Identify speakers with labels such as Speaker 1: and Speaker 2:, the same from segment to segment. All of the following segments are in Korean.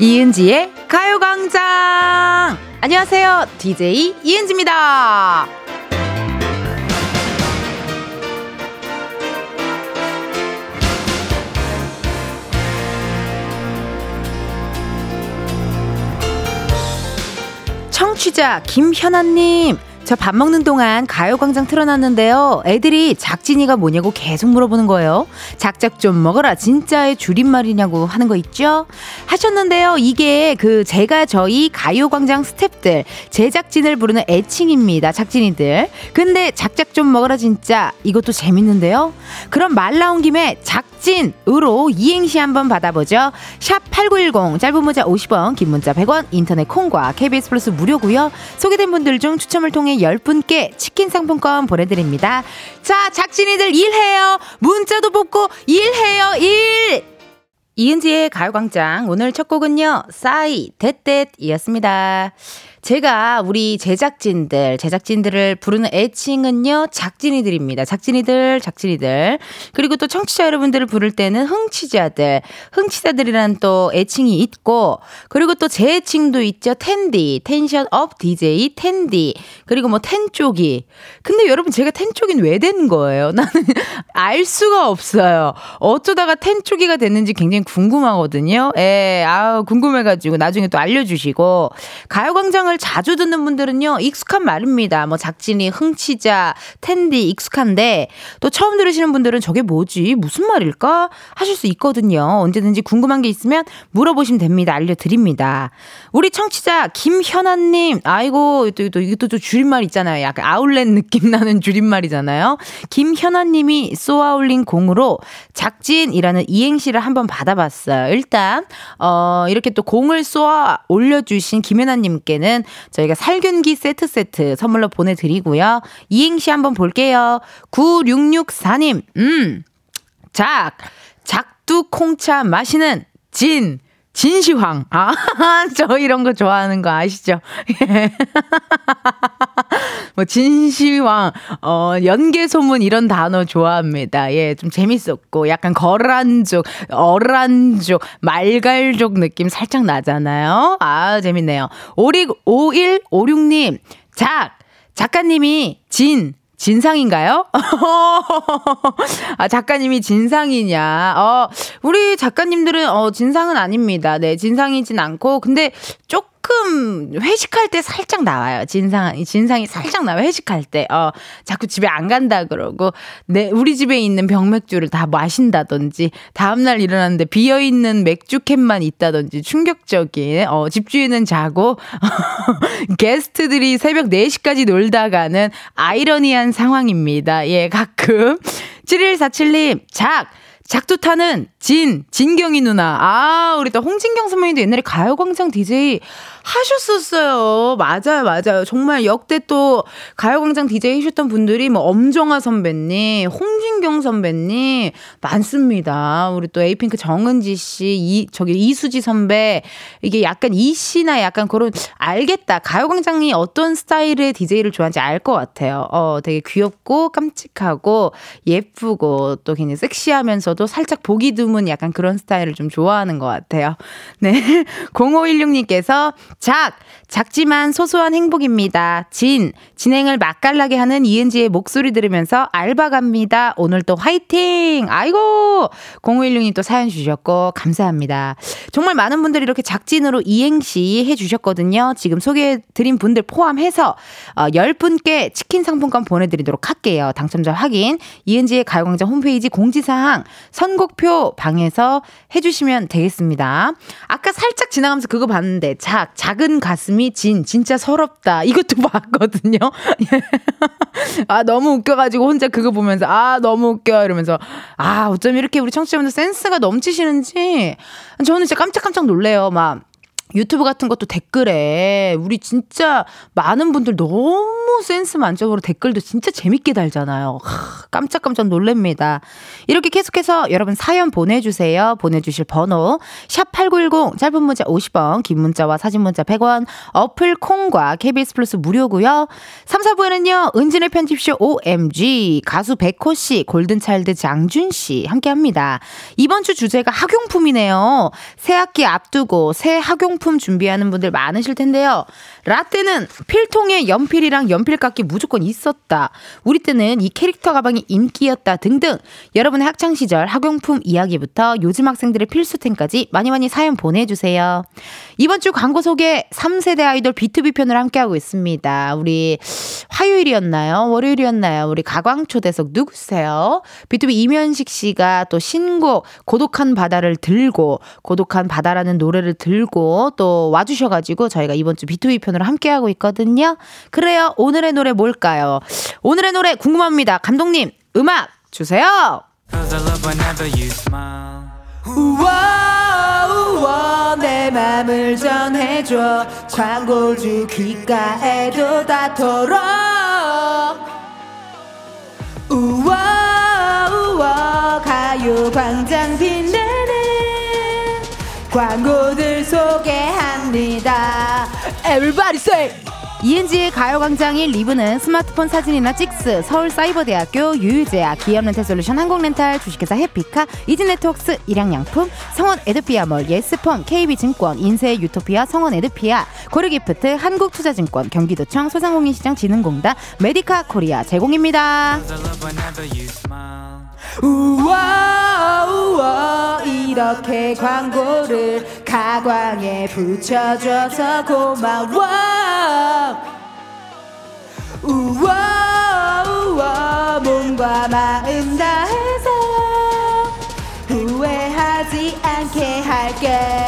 Speaker 1: 이은지의 가요광장! 안녕하세요. DJ 이은지입니다. 청취자 김현아님 저 밥 먹는 동안 가요광장 틀어놨는데요. 애들이 작진이가 뭐냐고 계속 물어보는 거예요. 작작 좀 먹어라. 진짜의 줄임말이냐고 하는 거 있죠? 하셨는데요. 이게 그 제가 저희 가요광장 스탭들, 제작진을 부르는 애칭입니다. 작진이들. 근데 작작 좀 먹어라 진짜. 이것도 재밌는데요. 그럼 말 나온 김에 작진으로 이행시 한번 받아보죠. 샵 8910, 짧은 문자 50원, 긴 문자 100원, 인터넷 콩과 KBS 플러스 무료고요. 소개된 분들 중 추첨을 통해 10분께 치킨 상품권 보내드립니다. 자, 작진이들 일해요. 문자도 뽑고 일해요. 일! 이은지의 가요광장 오늘 첫 곡은요. 싸이, That That이었습니다. 제가 우리 제작진들, 제작진들을 부르는 애칭은요, 작진이들입니다. 작진이들, 작진이들. 그리고 또 청취자 여러분들을 부를 때는 흥취자들, 흥취자들이라는 또 애칭이 있고, 그리고 또 제 애칭도 있죠. 텐디, 텐션 up DJ, 텐디. 그리고 뭐 텐쪽이. 근데 여러분 제가 텐쪽이는 왜된 거예요? 나는 알 수가 없어요. 어쩌다가 텐쪽이가 됐는지 굉장히 궁금하거든요. 예, 아우, 궁금해가지고 나중에 또 알려주시고, 가요광장 을 자주 듣는 분들은요, 익숙한 말입니다. 뭐 작진이, 흥치자, 텐디 익숙한데 또 처음 들으시는 분들은 저게 뭐지? 무슨 말일까? 하실 수 있거든요. 언제든지 궁금한 게 있으면 물어보시면 됩니다. 알려드립니다. 우리 청취자 김현아님, 아이고 또, 또 이것도 또 줄임말 있잖아요. 약간 아울렛 느낌 나는 줄임말이잖아요. 김현아님이 쏘아올린 공으로 작진이라는 이행시를 한번 받아봤어요. 일단 어 이렇게 또 공을 쏘아 올려주신 김현아님께는 저희가 살균기 세트 세트 선물로 보내드리고요. 이행시 한번 볼게요. 9664님, 음, 작, 작두 콩차 마시는 진, 진시황. 아, 저 이런 거 좋아하는 거 아시죠? 예. 뭐, 진시황, 어, 연개소문 이런 단어 좋아합니다. 예, 좀 재밌었고, 약간 거란족, 어란족, 말갈족 느낌 살짝 나잖아요. 아, 재밌네요. 5156님, 작! 작가님이 진, 진상인가요? 아, 작가님이 진상이냐. 어, 우리 작가님들은, 어, 진상은 아닙니다. 네, 진상이진 않고. 근데 조금 조금 회식할 때 살짝 나와요. 진상, 진상이 살짝 나와요. 회식할 때. 어, 자꾸 집에 안 간다 그러고, 내, 우리 집에 있는 병맥주를 다 마신다든지, 다음 날 일어났는데 비어 있는 맥주캔만 있다든지, 충격적인, 어, 집주인은 자고, 게스트들이 새벽 4시까지 놀다가는 아이러니한 상황입니다. 예, 가끔. 7147님, 작! 작두 타는 진, 진경이 누나. 아, 우리 또 홍진경 선배님도 옛날에 가요광장 DJ 하셨었어요. 맞아요, 맞아요. 정말 역대 또 가요광장 DJ 하셨던 분들이 뭐 엄정화 선배님, 홍진경 선배님 많습니다. 우리 또 에이핑크 정은지 씨, 이 저기 이수지 선배 이게 약간 이 씨나 약간 그런 알겠다. 가요광장이 어떤 스타일의 DJ를 좋아하는지 알 것 같아요. 어, 되게 귀엽고 깜찍하고 예쁘고 또 굉장히 섹시하면서도 살짝 보기 드문 약간 그런 스타일을 좀 좋아하는 것 같아요. 네. 0516님께서 작! 작지만 소소한 행복입니다. 진! 진행을 맛깔나게 하는 이은지의 목소리 들으면서 알바 갑니다. 오늘 또 화이팅! 아이고! 0516님 또 사연 주셨고, 감사합니다. 정말 많은 분들이 이렇게 작진으로 이행시 해주셨거든요. 지금 소개해드린 분들 포함해서 어, 10분께 치킨 상품권 보내드리도록 할게요. 당첨자 확인. 이은지의 가요광장 홈페이지 공지사항 선곡표 방에서 해주시면 되겠습니다. 아까 살짝 지나가면서 그거 봤는데, 작, 작은 가슴이 진, 진짜 서럽다. 이것도 봤거든요. 아, 너무 웃겨가지고 혼자 그거 보면서, 아, 너무 웃겨. 이러면서, 아, 어쩜 이렇게 우리 청취자분들 센스가 넘치시는지, 저는 진짜 깜짝깜짝 놀래요. 막, 유튜브 같은 것도 댓글에 우리 진짜 많은 분들 너무 센스 만점으로 댓글도 진짜 재밌게 달잖아요. 하, 깜짝깜짝 놀랍니다. 이렇게 계속해서 여러분 사연 보내주세요. 보내주실 번호 샵8910 짧은 문자 50원 긴 문자와 사진 문자 100원 어플 콩과 KBS 플러스 무료고요. 3, 4부에는요. 은진의 편집쇼 OMG 가수 백호씨 골든차일드 장준씨 함께합니다. 이번 주 주제가 학용품이네요. 새학기 앞두고 새 학용 화장품 준비하는 분들 많으실 텐데요. 라떼는 필통에 연필이랑 연필깎이 무조건 있었다. 우리 때는 이 캐릭터 가방이 인기였다 등등 여러분의 학창 시절 학용품 이야기부터 요즘 학생들의 필수템까지 많이 많이 사연 보내주세요. 이번 주 광고 소개 3세대 아이돌 B2B 편을 함께하고 있습니다. 우리 화요일이었나요? 월요일이었나요? 우리 가광초대석 누구세요? B2B 이면식 씨가 또 신곡 고독한 바다를 들고 고독한 바다라는 노래를 들고 또 와주셔가지고 저희가 이번 주 B2B 편으로 함께하고 있거든요. 그래요. 오늘의 노래 뭘까요? 오늘의 노래 궁금합니다. 감독님, 음악 주세요! 우와 우와 내 맘을 전해줘 광고주 귓가에도 닿도록 우와 우와 가요광장 빛내는 광고들 소개합니다. Everybody say. 이은지의 가요광장 1, 2부는 스마트폰 사진이나 찍스, 서울사이버대학교, 유유제약, 기업렌탈솔루션 항공렌탈, 주식회사 해피카, 이지네트웍스, 일양양품, 성원 애드피아몰, 예스폼, KB증권, 인쇄 유토피아, 성원 애드피아, 고르기프트, 한국투자증권, 경기도청, 소상공인시장 진흥공단, 메디카 코리아 제공입니다. 우와 우와 이렇게 광고를 가광에 붙여줘서 고마워. 우와 우와 몸과 마음 다해서 후회하지 않게 할게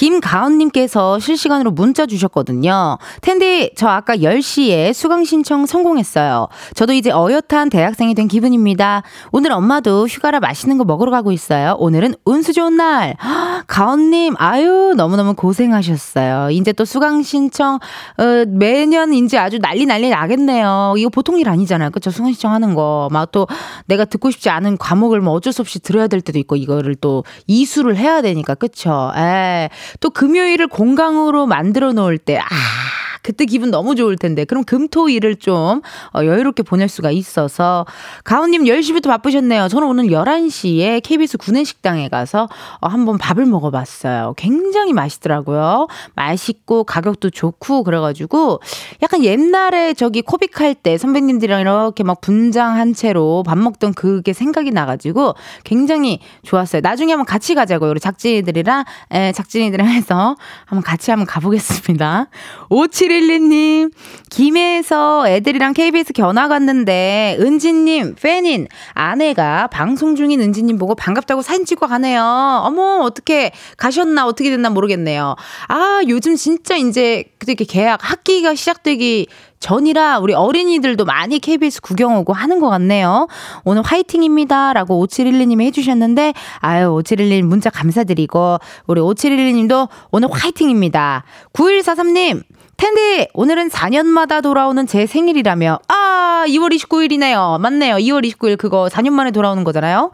Speaker 1: 김가은님께서 실시간으로 문자 주셨거든요. 텐디, 저 아까 10시에 수강 신청 성공했어요. 저도 이제 어엿한 대학생이 된 기분입니다. 오늘 엄마도 휴가라 맛있는 거 먹으러 가고 있어요. 오늘은 운수 좋은 날. 가은님, 아유, 너무너무 고생하셨어요. 이제 또 수강 신청, 어, 매년 이제 아주 난리 난리 나겠네요. 이거 보통 일 아니잖아요. 그쵸? 수강 신청하는 거. 막 또 내가 듣고 싶지 않은 과목을 뭐 어쩔 수 없이 들어야 될 때도 있고 이거를 또 이수를 해야 되니까 그쵸? 에. 또 금요일을 공강으로 만들어 놓을 때 아. 그때 기분 너무 좋을 텐데. 그럼 금토일을 좀 어, 여유롭게 보낼 수가 있어서. 가온님 10시부터 바쁘셨네요. 저는 오늘 11시에 KBS 구내식당에 가서 어, 한번 밥을 먹어봤어요. 굉장히 맛있더라고요. 맛있고 가격도 좋고 그래가지고 약간 옛날에 저기 코빅할 때 선배님들이랑 이렇게 막 분장한 채로 밥 먹던 그게 생각이 나가지고 굉장히 좋았어요. 나중에 한번 같이 가자고요. 우리 작진이들이랑, 에, 작진이들이랑 해서 한번 같이 한번 가보겠습니다. 57 9112님, 김해에서 애들이랑 KBS 견화 갔는데, 은지님, 팬인 아내가 방송 중인 은지님 보고 반갑다고 사진 찍고 가네요. 어머, 어떻게 가셨나, 어떻게 됐나 모르겠네요. 아, 요즘 진짜 이제 그렇게 계약, 학기가 시작되기 전이라 우리 어린이들도 많이 KBS 구경 오고 하는 것 같네요. 오늘 화이팅입니다. 라고 5712님이 해주셨는데, 아유, 5712님 문자 감사드리고, 우리 5712님도 오늘 화이팅입니다. 9143님, 텐디, 오늘은 4년마다 돌아오는 제 생일이라며. 아, 2월 29일이네요. 맞네요. 2월 29일 그거 4년 만에 돌아오는 거잖아요.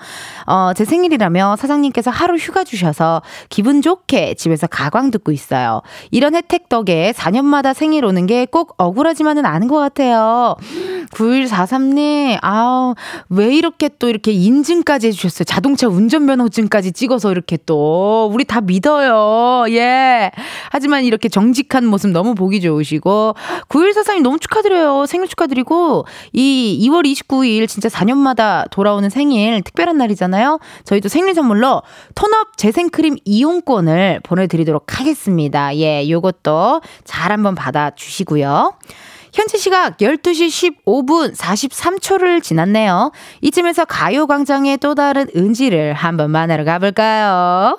Speaker 1: 어, 제 생일이라며 사장님께서 하루 휴가 주셔서 기분 좋게 집에서 가광 듣고 있어요. 이런 혜택 덕에 4년마다 생일 오는 게 꼭 억울하지만은 않은 것 같아요. 9143님, 아우, 왜 이렇게 또 이렇게 인증까지 해주셨어요? 자동차 운전면허증까지 찍어서 이렇게 또. 우리 다 믿어요. 예. 하지만 이렇게 정직한 모습 너무 보기 좋으시고. 9143님 너무 축하드려요. 생일 축하드리고. 이 2월 29일 진짜 4년마다 돌아오는 생일 특별한 날이잖아요. 저희도 생일 선물로 톤업 재생크림 이용권을 보내드리도록 하겠습니다. 예, 요것도 잘 한번 받아주시고요. 현재 시각 12시 15분 43초를 지났네요. 이쯤에서 가요광장의 또 다른 은지를 한번 만나러 가볼까요?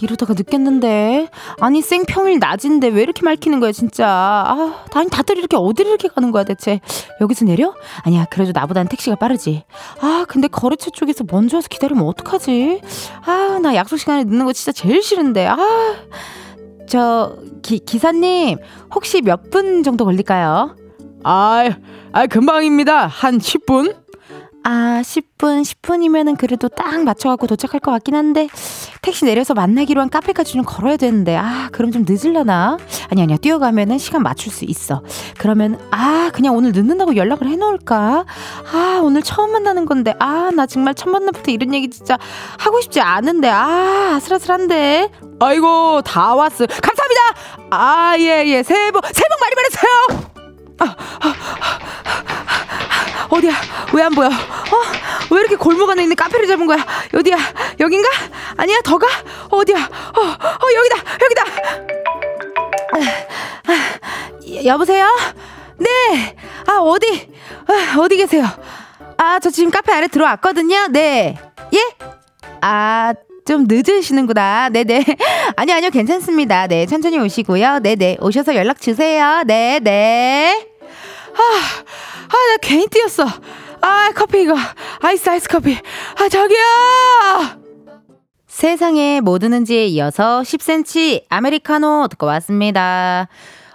Speaker 1: 이러다가 늦겠는데. 아니, 생평일 낮인데 왜 이렇게 말키는 거야, 진짜. 아, 아니, 다들 이렇게 어디를 이렇게 가는 거야, 대체. 여기서 내려? 아니야, 그래도 나보단 택시가 빠르지. 아, 근데 거래처 쪽에서 먼저 와서 기다리면 어떡하지? 아, 나 약속 시간에 늦는 거 진짜 제일 싫은데. 아, 저, 기, 기사님, 혹시 몇 분 정도 걸릴까요?
Speaker 2: 아, 아, 금방입니다. 한 10분?
Speaker 1: 아, 10분, 10분이면은 그래도 딱 맞춰갖고 도착할 것 같긴 한데, 택시 내려서 만나기로 한 카페까지 좀 걸어야 되는데, 아, 그럼 좀 늦을려나? 아니, 아니야. 뛰어가면은 시간 맞출 수 있어. 그러면, 아, 그냥 오늘 늦는다고 연락을 해놓을까? 아, 오늘 처음 만나는 건데, 아, 나 정말 첫 만남부터 이런 얘기 진짜 하고 싶지 않은데, 아, 아슬아슬한데.
Speaker 2: 아이고, 다 왔어. 감사합니다! 아, 예, 예. 새해 복, 새해 복 많이 받으세요! 아, 아, 아, 어디야? 왜 안 보여? 어? 왜 이렇게 골목 안에 있는 카페를 잡은 거야? 어디야? 여긴가? 아니야, 더 가? 어디야? 어, 어, 여기다, 여기다!
Speaker 1: 아, 여보세요? 네! 아, 어디? 아, 어디 계세요? 아, 저 지금 카페 안에 들어왔거든요? 네. 예? 아, 좀 늦으시는구나. 네네. 아니요, 아니요, 괜찮습니다. 네, 천천히 오시고요. 네네. 오셔서 연락 주세요. 네네.
Speaker 2: 아, 아, 나 괜히 뛰었어. 아, 커피 이거. 아이스, 아이스 커피. 아, 저기요!
Speaker 1: 세상에 뭐 드는지에 이어서 10cm 아메리카노 듣고 왔습니다.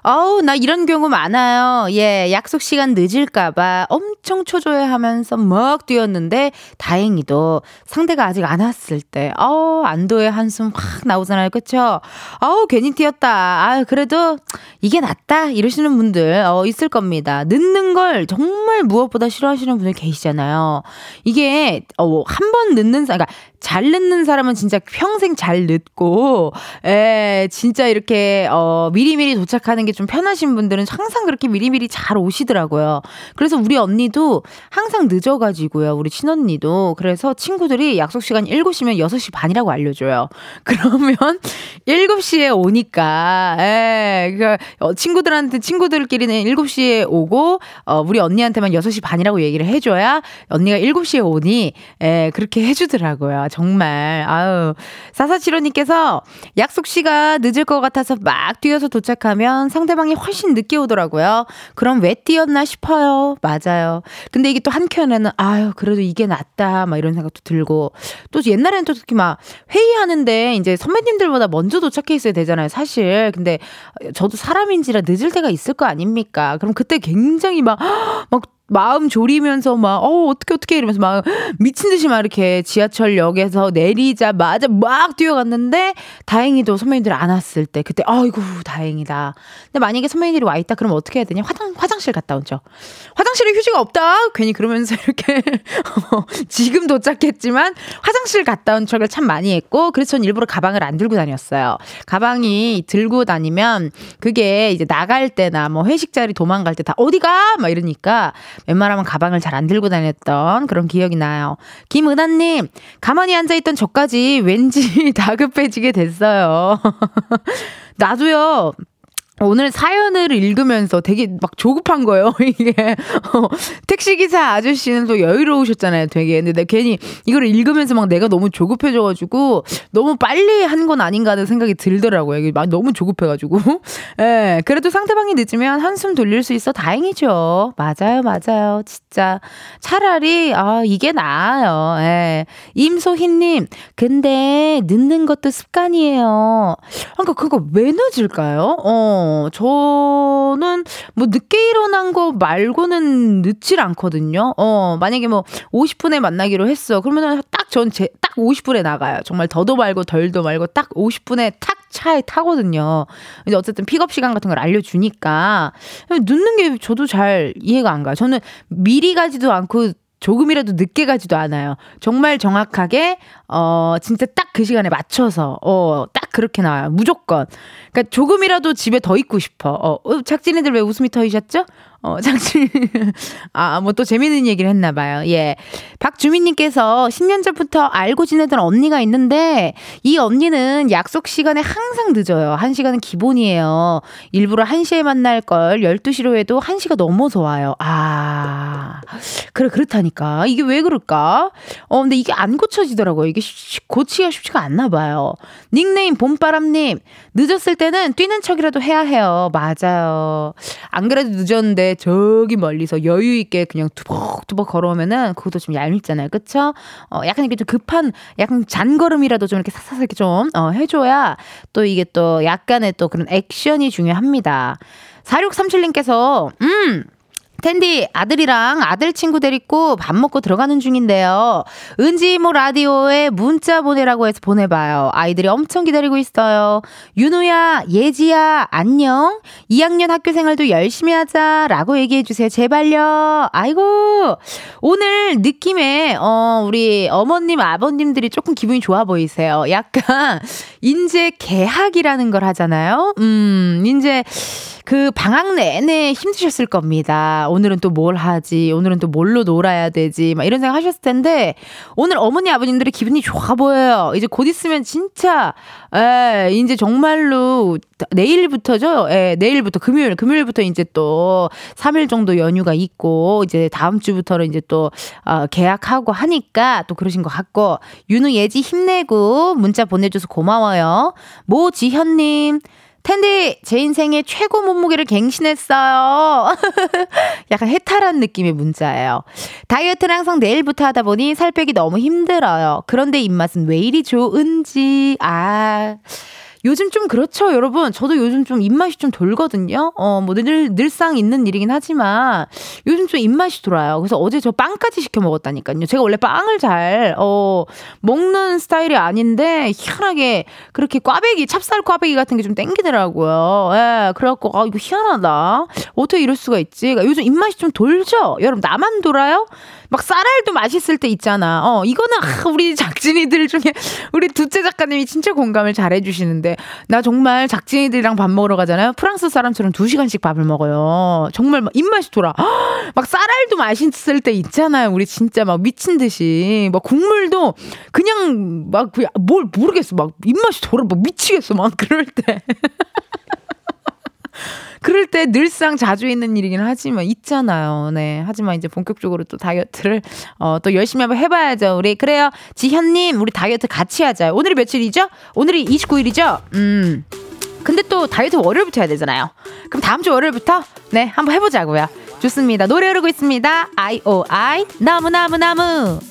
Speaker 1: 어우, 나 이런 경우 많아요. 예, 약속 시간 늦을까봐 엄청 초조해하면서 막 뛰었는데, 다행히도 상대가 아직 안 왔을 때, 어우, 안도의 한숨 확 나오잖아요. 그쵸? 어우, 괜히 뛰었다. 아 그래도 이게 낫다. 이러시는 분들, 어, 있을 겁니다. 늦는 걸 정말 무엇보다 싫어하시는 분들 계시잖아요. 이게, 어, 한 번 늦는, 그러니까 잘 늦는 사람은 진짜 평생 잘 늦고, 에, 진짜 이렇게, 어, 미리미리 도착하는 게좀 편하신 분들은 항상 그렇게 미리미리 잘 오시더라고요. 그래서 우리 언니도 항상 늦어가지고요. 우리 친언니도. 그래서 친구들이 약속 시간 7시면 6시 반이라고 알려줘요. 그러면 7시에 오니까, 에, 그, 어, 친구들한테, 친구들끼리는 7시에 오고, 어, 우리 언니한테만 6시 반이라고 얘기를 해줘야 언니가 7시에 오니, 에, 그렇게 해주더라고요. 정말. 아유. 사사치로님께서 약속 시가 늦을 것 같아서 막 뛰어서 도착하면 상대방이 훨씬 늦게 오더라고요. 그럼 왜 뛰었나 싶어요. 맞아요. 근데 이게 또 한켠에는 아유, 그래도 이게 낫다. 막 이런 생각도 들고. 또 옛날에는 또 특히 막 회의하는데 이제 선배님들보다 먼저 도착해 있어야 되잖아요. 사실. 근데 저도 사람인지라 늦을 때가 있을 거 아닙니까? 그럼 그때 굉장히 막, 막 마음 졸이면서 막, 어, 어떻게, 어떻게 이러면서 막 미친 듯이 막 이렇게 지하철역에서 내리자마자 막 뛰어갔는데 다행히도 선배님들 안 왔을 때 그때, 아이고, 다행이다. 근데 만약에 선배님들이 와 있다 그러면 어떻게 해야 되냐? 화장, 화장실 갔다 오죠. 화장실에 휴지가 없다? 괜히 그러면서 이렇게, 지금 도착했지만 화장실 갔다 온 척을 참 많이 했고, 그래서 전 일부러 가방을 안 들고 다녔어요. 가방이 들고 다니면 그게 이제 나갈 때나 뭐 회식 자리 도망갈 때 다 어디가? 막 이러니까 웬만하면 가방을 잘 안 들고 다녔던 그런 기억이 나요. 김은하님, 가만히 앉아있던 저까지 왠지 다급해지게 됐어요. 나도요, 오늘 사연을 읽으면서 되게 막 조급한 거예요. 이게 어, 택시기사 아저씨는 또 여유로우셨잖아요. 되게 근데 내가 괜히 이걸 읽으면서 막 내가 너무 조급해져가지고 너무 빨리 한 건 아닌가 하는 생각이 들더라고요. 이게 막 너무 조급해가지고. 예, 그래도 상대방이 늦으면 한숨 돌릴 수 있어 다행이죠. 맞아요, 맞아요. 진짜 차라리 아 이게 나아요. 예. 임소희님, 근데 늦는 것도 습관이에요. 그러니까 그거 왜 늦을까요? 어. 저는 뭐 늦게 일어난 거 말고는 늦질 않거든요. 어, 만약에 뭐 50분에 만나기로 했어. 그러면은 딱전 제, 딱 50분에 나가요. 정말 더도 말고 덜도 말고 딱 50분에 탁 차에 타거든요. 이제 어쨌든 픽업 시간 같은 걸 알려주니까. 늦는 게 저도 잘 이해가 안 가요. 저는 미리 가지도 않고 조금이라도 늦게 가지도 않아요. 정말 정확하게 어 진짜 딱 그 시간에 맞춰서 어 딱 그렇게 나와요. 무조건. 그러니까 조금이라도 집에 더 있고 싶어. 어, 어 작진이들 왜 웃음이 터이셨죠? 어, 장치. 아, 뭐 또 재밌는 얘기를 했나 봐요. 예. 박주민님께서 10년 전부터 알고 지내던 언니가 있는데 이 언니는 약속 시간에 항상 늦어요. 1시간은 기본이에요. 일부러 1시에 만날 걸 12시로 해도 1시가 넘어서 와요. 아. 그래, 그렇다니까. 이게 왜 그럴까? 어, 근데 이게 안 고쳐지더라고요. 이게 고치기가 쉽지가 않나 봐요. 닉네임 봄바람님. 늦었을 때는 뛰는 척이라도 해야 해요. 맞아요. 안 그래도 늦었는데 저기 멀리서 여유 있게 그냥 투벅투벅 걸어오면은 그것도 좀 얄밉잖아요. 그쵸? 어, 약간 이렇게 좀 급한 약간 잔걸음이라도 좀 이렇게 사사사 이렇게 좀 어, 해줘야 또 이게 또 약간의 또 그런 액션이 중요합니다. 4637님께서 음 텐디 아들이랑 아들 친구 데리고 밥 먹고 들어가는 중인데요. 은지 이모 라디오에 문자 보내라고 해서 보내봐요. 아이들이 엄청 기다리고 있어요. 윤우야, 예지야, 안녕. 2학년 학교 생활도 열심히 하자라고 얘기해 주세요. 제발요. 아이고 오늘 느낌에 어 우리 어머님 아버님들이 조금 기분이 좋아 보이세요. 약간 인제 개학이라는 걸 하잖아요. 음 이제 그 방학 내내 힘드셨을 겁니다. 오늘은 또 뭘 하지? 오늘은 또 뭘로 놀아야 되지? 막 이런 생각 하셨을 텐데 오늘 어머니 아버님들의 기분이 좋아 보여요. 이제 곧 있으면 진짜 에 이제 정말로 내일부터죠. 예, 내일부터 금요일 금요일부터 이제 또 3일 정도 연휴가 있고 이제 다음 주부터는 이제 또 어, 계약하고 하니까 또 그러신 것 같고 윤우 예지 힘내고 문자 보내줘서 고마워요. 모지현님 텐디, 제 인생의 최고 몸무게를 갱신했어요. 약간 해탈한 느낌의 문자예요. 다이어트는 항상 내일부터 하다 보니 살 빼기 너무 힘들어요. 그런데 입맛은 왜 이리 좋은지, 아. 요즘 좀 그렇죠, 여러분. 저도 요즘 좀 입맛이 좀 돌거든요. 어, 뭐 늘, 늘상 있는 일이긴 하지만 요즘 좀 입맛이 돌아요. 그래서 어제 저 빵까지 시켜 먹었다니까요. 제가 원래 빵을 잘, 어, 먹는 스타일이 아닌데 희한하게 그렇게 꽈배기, 찹쌀 꽈배기 같은 게 좀 땡기더라고요. 예, 그래갖고, 아, 이거 희한하다. 어떻게 이럴 수가 있지? 그러니까 요즘 입맛이 좀 돌죠? 여러분, 나만 돌아요? 막 쌀알도 맛있을 때 있잖아. 어, 이거는 아, 우리 작진이들 중에 우리 두째 작가님이 진짜 공감을 잘 해주시는데 나 정말 작진이들이랑 밥 먹으러 가잖아요. 프랑스 사람처럼 두 시간씩 밥을 먹어요. 정말 막 입맛이 돌아. 막 쌀알도 맛있을 때 있잖아요. 우리 진짜 막 미친 듯이 막 국물도 그냥 막 뭘 모르겠어. 막 입맛이 돌아 막 미치겠어. 막 그럴 때. 그럴 때 늘상 자주 있는 일이긴 하지만 있잖아요. 네. 하지만 이제 본격적으로 또 다이어트를 어, 또 열심히 한번 해봐야죠. 우리 그래요. 지현님 우리 다이어트 같이 하자. 오늘이 며칠이죠? 오늘이 29일이죠? 음. 근데 또 다이어트 월요일부터 해야 되잖아요. 그럼 다음 주 월요일부터 네 한번 해보자고요. 좋습니다. 노래 흐르고 있습니다. I.O.I. 나무나무나무.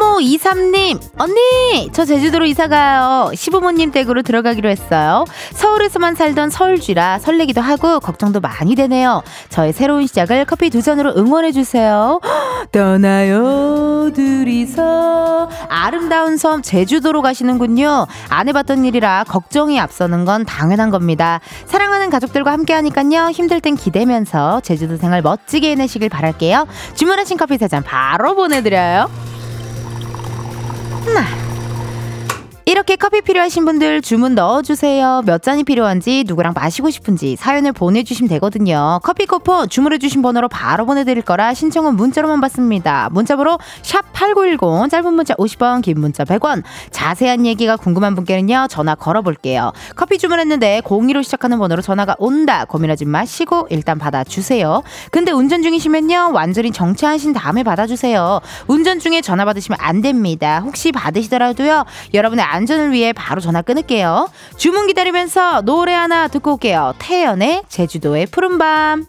Speaker 1: 3523님, 언니, 저 제주도로 이사가요. 시부모님 댁으로 들어가기로 했어요. 서울에서만 살던 서울쥐라 설레기도 하고 걱정도 많이 되네요. 저의 새로운 시작을 커피 두 잔으로 응원해주세요. 떠나요, 둘이서. 아름다운 섬 제주도로 가시는군요. 안 해봤던 일이라 걱정이 앞서는 건 당연한 겁니다. 사랑하는 가족들과 함께 하니깐요. 힘들 땐 기대면서 제주도 생활 멋지게 해내시길 바랄게요. 주문하신 커피 세 잔 바로 보내드려요. 나. 이렇게 커피 필요하신 분들 주문 넣어주세요. 몇 잔이 필요한지 누구랑 마시고 싶은지 사연을 보내주시면 되거든요. 커피 쿠폰 주문해주신 번호로 바로 보내드릴 거라 신청은 문자로만 받습니다. 문자번호 샵8910 짧은 문자 50원 긴 문자 100원 자세한 얘기가 궁금한 분께는요 전화 걸어볼게요. 커피 주문했는데 02로 시작하는 번호로 전화가 온다 고민하지 마시고 일단 받아주세요. 근데 운전 중이시면요 완전히 정차하신 다음에 받아주세요. 운전 중에 전화 받으시면 안 됩니다. 혹시 받으시더라도요 여러분의 안 전을 위해 바로 전화 끊을게요. 주문 기다리면서 노래 하나 듣고 올게요. 태연의 제주도의 푸른밤.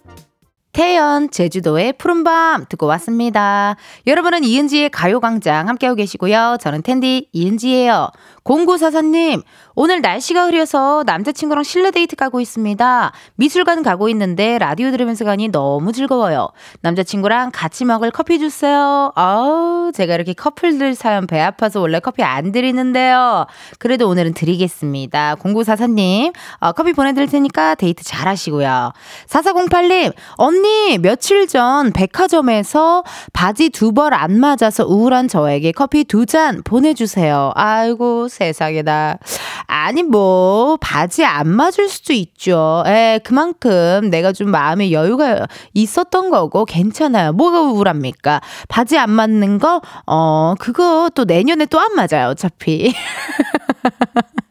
Speaker 1: 태연, 제주도의 푸른밤 듣고 왔습니다. 여러분은 이은지의 가요광장 함께하고 계시고요. 저는 은디 이은지예요. 공구사사님, 오늘 날씨가 흐려서 남자친구랑 실내 데이트 가고 있습니다. 미술관 가고 있는데 라디오 들으면서 가니 너무 즐거워요. 남자친구랑 같이 먹을 커피 주세요. 아우, 제가 이렇게 커플들 사연 배 아파서 원래 커피 안 드리는데요. 그래도 오늘은 드리겠습니다. 공구사사님, 어, 커피 보내드릴 테니까 데이트 잘 하시고요. 4408님, 언니, 며칠 전 백화점에서 바지 두 벌 안 맞아서 우울한 저에게 커피 두 잔 보내주세요. 아이고, 세상에나. 아니 뭐 바지 안 맞을 수도 있죠. 에 그만큼 내가 좀 마음의 여유가 있었던 거고 괜찮아요. 뭐가 우울합니까? 바지 안 맞는 거 어 그거 또 내년에 또 안 맞아요. 어차피.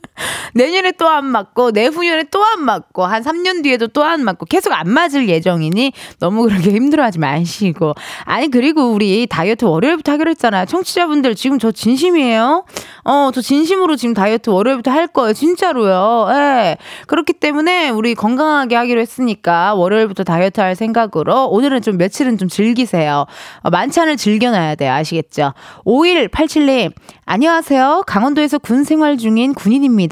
Speaker 1: 내년에 또 안 맞고 내후년에 또 안 맞고 한 3년 뒤에도 또 안 맞고 계속 안 맞을 예정이니 너무 그렇게 힘들어하지 마시고. 아니 그리고 우리 다이어트 월요일부터 하기로 했잖아요. 청취자분들 지금 저 진심이에요? 어 저 진심으로 지금 다이어트 월요일부터 할 거예요. 진짜로요. 예. 그렇기 때문에 우리 건강하게 하기로 했으니까 월요일부터 다이어트 할 생각으로 오늘은 좀 며칠은 좀 즐기세요. 어, 만찬을 즐겨놔야 돼요. 아시겠죠? 5187님 안녕하세요. 강원도에서 군 생활 중인 군인입니다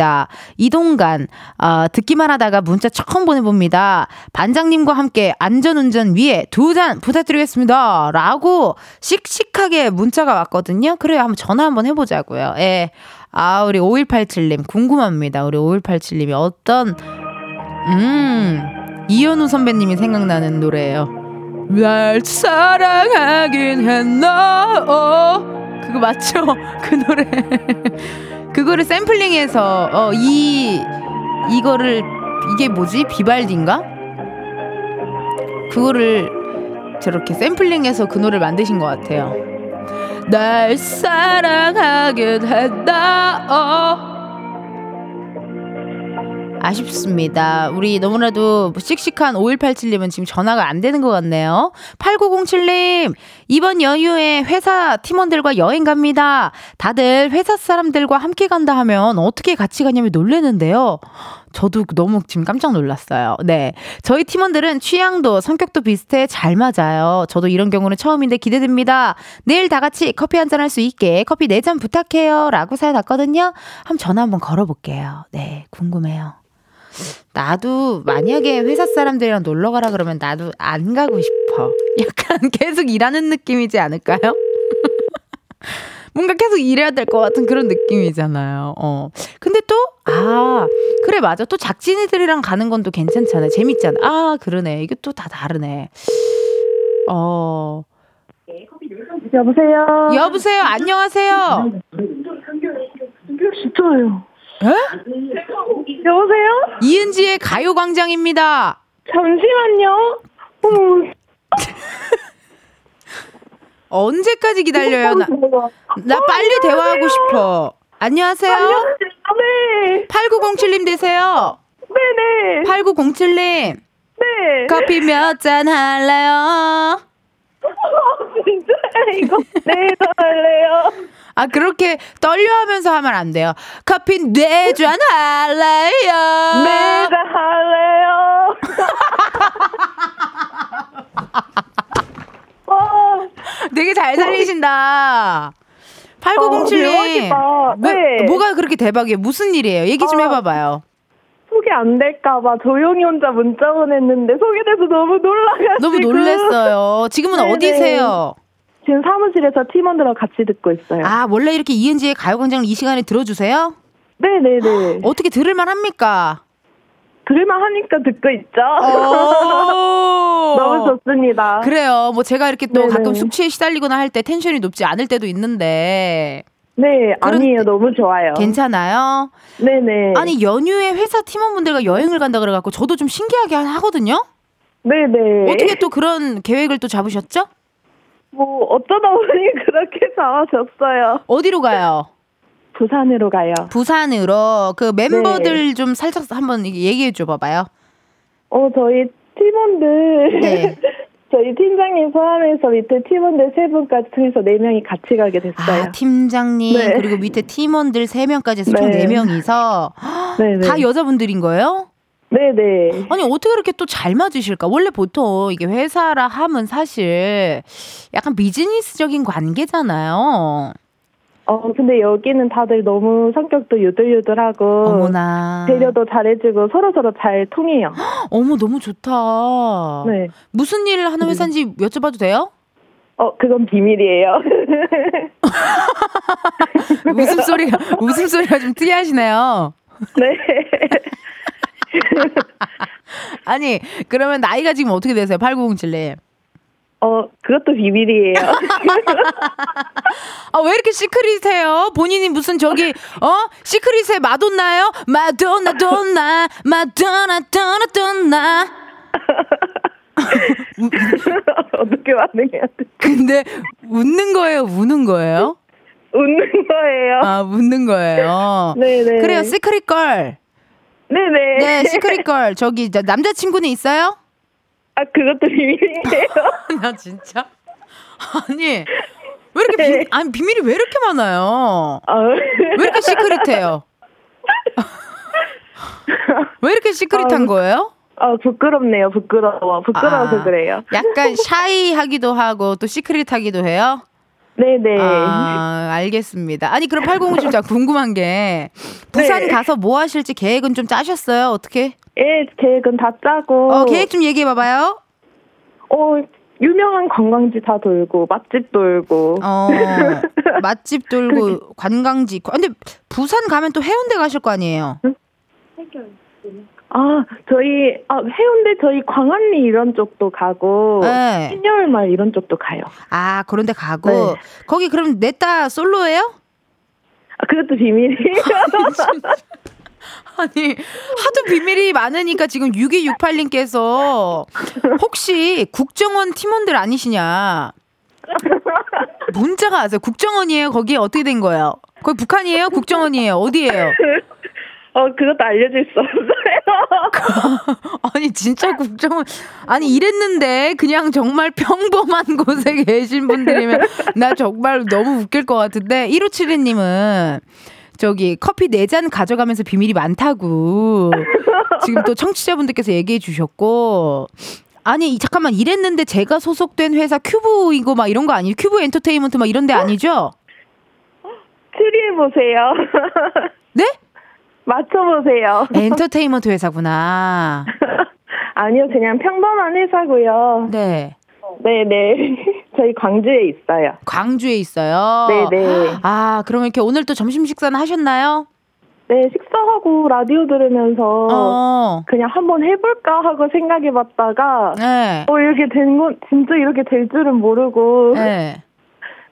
Speaker 1: 이동간 어, 듣기만 하다가 문자 처음 보내봅니다. 반장님과 함께 안전운전 위에 두 잔 부탁드리겠습니다. 라고 씩씩하게 문자가 왔거든요. 그래요. 한번 전화 한번 해보자고요. 예. 아, 우리 5187님 궁금합니다. 우리 5187님이 어떤 음 이현우 선배님이 생각나는 노래예요. 날 사랑하긴 했나? 어, 그거 맞죠? 그 노래. 그거를 샘플링해서 어, 이 이거를 이게 뭐지 비발디인가? 그거를 저렇게 샘플링해서 그 노래를 만드신 것 같아요. 날 사랑하게 했다. 어. 아쉽습니다. 우리 너무나도 씩씩한 5187님은 지금 전화가 안 되는 것 같네요. 8907님, 이번 연휴에 회사 팀원들과 여행 갑니다. 다들 회사 사람들과 함께 간다 하면 어떻게 같이 가냐면 놀래는데요. 저도 너무 지금 깜짝 놀랐어요. 네. 저희 팀원들은 취향도 성격도 비슷해 잘 맞아요. 저도 이런 경우는 처음인데 기대됩니다. 내일 다 같이 커피 한 잔 할 수 있게 커피 4잔 부탁해요. 라고 사연 왔거든요. 한번 전화 한번 걸어볼게요. 네. 궁금해요. 나도 만약에 회사 사람들이랑 놀러 가라 그러면 나도 안 가고 싶어. 약간 계속 일하는 느낌이지 않을까요? 뭔가 계속 일해야 될 것 같은 그런 느낌이잖아요. 어. 근데 또, 아, 그래, 맞아. 또 작진이들이랑 가는 건 또 괜찮잖아. 재밌잖아. 아, 그러네. 이게 또 다 다르네. 어.
Speaker 3: 여보세요.
Speaker 1: 여보세요. 안녕하세요.
Speaker 3: 진짜요.
Speaker 1: 에?
Speaker 3: 여보세요?
Speaker 1: 이은지의 가요광장입니다.
Speaker 3: 잠시만요. 어머.
Speaker 1: 언제까지 기다려요? 나, 나 빨리 대화하고 싶어. 안녕하세요.
Speaker 3: 네.
Speaker 1: 8907님 되세요.
Speaker 3: 네네.
Speaker 1: 8907님.
Speaker 3: 네.
Speaker 1: 커피 몇 잔 할래요?
Speaker 3: 진짜 이거 네 할래요.
Speaker 1: 아, 그렇게 떨려 하면서 하면 안 돼요. 커피 네잔 할래요?
Speaker 3: 네 할래요. 와,
Speaker 1: 되게 잘 살리신다. 8907님.
Speaker 3: 대박이다. 네.
Speaker 1: 뭐가 그렇게 대박이에요? 무슨 일이에요? 얘기 좀
Speaker 3: 아,
Speaker 1: 해봐봐요.
Speaker 3: 소개 안 될까봐 조용히 혼자 문자 보냈는데 소개돼서 너무 놀라가지고.
Speaker 1: 너무 놀랬어요. 지금은
Speaker 3: 네네.
Speaker 1: 어디세요?
Speaker 3: 지금 사무실에서 팀원들하고 같이 듣고 있어요.
Speaker 1: 아, 원래 이렇게 이은지의 가요광장을 이 시간에 들어주세요?
Speaker 3: 네네네.
Speaker 1: 어떻게 들을만 합니까?
Speaker 3: 들을만 하니까 듣고 있죠.
Speaker 1: 오.
Speaker 3: 너무 좋습니다.
Speaker 1: 어. 그래요. 뭐 제가 이렇게 또
Speaker 3: 네네.
Speaker 1: 가끔 숙취에 시달리거나 할 때 텐션이 높지 않을 때도 있는데
Speaker 3: 네, 아니에요. 너무 좋아요.
Speaker 1: 괜찮아요?
Speaker 3: 네네.
Speaker 1: 아니, 연휴에 회사 팀원분들과 여행을 간다 그래갖고 저도 좀 신기하게 하거든요?
Speaker 3: 네네.
Speaker 1: 어떻게 또 그런 계획을 또 잡으셨죠?
Speaker 3: 뭐, 어쩌다 보니 그렇게 잡아졌어요.
Speaker 1: 어디로 가요?
Speaker 3: 부산으로 가요.
Speaker 1: 부산으로 그 멤버들
Speaker 3: 네.
Speaker 1: 좀 살짝 한번 얘기해 줘 봐봐요.
Speaker 3: 어, 저희 팀원들.
Speaker 1: 네.
Speaker 3: 저희 팀장님 포함해서 밑에 팀원들 세 분까지 통해서 네 명이 같이 가게 됐어요.
Speaker 1: 아, 팀장님
Speaker 3: 네.
Speaker 1: 그리고 밑에 팀원들 세 명까지 해서 총
Speaker 3: 네.
Speaker 1: 네명이서
Speaker 3: 네네.
Speaker 1: 다 여자분들인 거예요?
Speaker 3: 네네.
Speaker 1: 아니 어떻게 그렇게 또 잘 맞으실까? 원래 보통 이게 회사라 함은 사실 약간 비즈니스적인 관계잖아요.
Speaker 3: 어, 근데 여기는 다들 너무 성격도 유들유들하고.
Speaker 1: 어머나.
Speaker 3: 배려도 잘해주고 서로 서로 잘 통해요.
Speaker 1: 어머 너무 좋다.
Speaker 3: 네.
Speaker 1: 무슨 일 하는 회사인지 여쭤봐도 돼요?
Speaker 3: 어, 그건 비밀이에요.
Speaker 1: 웃음소리가 웃음소리가 좀 특이하시네요.
Speaker 3: 네.
Speaker 1: 아니 그러면 나이가 지금 어떻게 되세요? 8907님.
Speaker 3: 어, 그것도 비밀이에요.
Speaker 1: 아 왜 이렇게 시크릿해요? 본인이 무슨 저기 어 시크릿에 마돈나요? 마돈나 돈나 마돈나 돈나 돈나.
Speaker 3: 어떻게 반응해야 돼?
Speaker 1: 근데 웃는 거예요? 우는 거예요?
Speaker 3: 웃는 거예요.
Speaker 1: 아 웃는 거예요.
Speaker 3: 네네.
Speaker 1: 그래요 secret girl.
Speaker 3: 네네.
Speaker 1: 네 secret girl 저기 저 남자친구는 있어요?
Speaker 3: 아, 그것도 비밀이에요.
Speaker 1: 나 진짜 아니 왜 이렇게 비,
Speaker 3: 네.
Speaker 1: 아니 비밀이 왜 이렇게 많아요?
Speaker 3: 아,
Speaker 1: 왜 이렇게 secret해요? 왜 이렇게 secret한
Speaker 3: 아우,
Speaker 1: 거예요?
Speaker 3: 아, 부끄럽네요. 부끄러워. 부끄러워서
Speaker 1: 아,
Speaker 3: 그래요.
Speaker 1: 약간 shy하기도 하고 또 secret하기도 해요.
Speaker 3: 네네.
Speaker 1: 아, 알겠습니다. 아니 그럼 8057자 궁금한 게 부산
Speaker 3: 네.
Speaker 1: 가서 뭐 하실지 계획은 좀 짜셨어요? 어떻게?
Speaker 3: 예, 계획은 다 짜고.
Speaker 1: 어, 계획 좀 얘기해 봐봐요.
Speaker 3: 어, 유명한 관광지 다 돌고, 맛집 돌고.
Speaker 1: 어, 맛집 돌고 관광지. 근데 부산 가면 또 해운대 가실 거 아니에요?
Speaker 3: 아, 저희, 아, 해운대 저희 광안리 이런 쪽도 가고,
Speaker 1: 네.
Speaker 3: 신여울말 이런 쪽도 가요.
Speaker 1: 아, 그런데 가고
Speaker 3: 네.
Speaker 1: 거기 그럼 냈다 솔로예요?
Speaker 3: 아, 그것도 비밀이에요.
Speaker 1: 아니 하도 비밀이 많으니까 지금 6268님께서 혹시 국정원 팀원들 아니시냐? 문자가 왔어요. 국정원이에요. 거기 어떻게 된 거예요? 거기 북한이에요? 국정원이에요? 어디예요?
Speaker 3: 어, 그것도 알려줄 수 없어요.
Speaker 1: 아니 진짜 국정원 아니 이랬는데 그냥 정말 평범한 곳에 계신 분들이면 나 정말 너무 웃길 것 같은데 1572님은 저기 커피 네잔 가져가면서 비밀이 많다고 지금 또 청취자분들께서 얘기해 주셨고 아니 이- 잠깐만 이랬는데 제가 소속된 회사 큐브이고 막 이런 거 아니에요? 큐브 엔터테인먼트 막 이런 데 아니죠?
Speaker 3: 추리해 보세요.
Speaker 1: 네?
Speaker 3: 맞춰보세요.
Speaker 1: 엔터테인먼트 회사구나.
Speaker 3: 아니요, 그냥 평범한 회사고요.
Speaker 1: 네.
Speaker 3: 네네. 저희 광주에 있어요.
Speaker 1: 광주에 있어요.
Speaker 3: 네네.
Speaker 1: 아, 그러면 이렇게 오늘 또 점심 식사는 하셨나요?
Speaker 3: 네, 식사하고 라디오 들으면서
Speaker 1: 어.
Speaker 3: 그냥 한번 해볼까 하고 생각해봤다가
Speaker 1: 네.
Speaker 3: 어 이렇게 된 건 진짜 이렇게 될 줄은 모르고
Speaker 1: 네.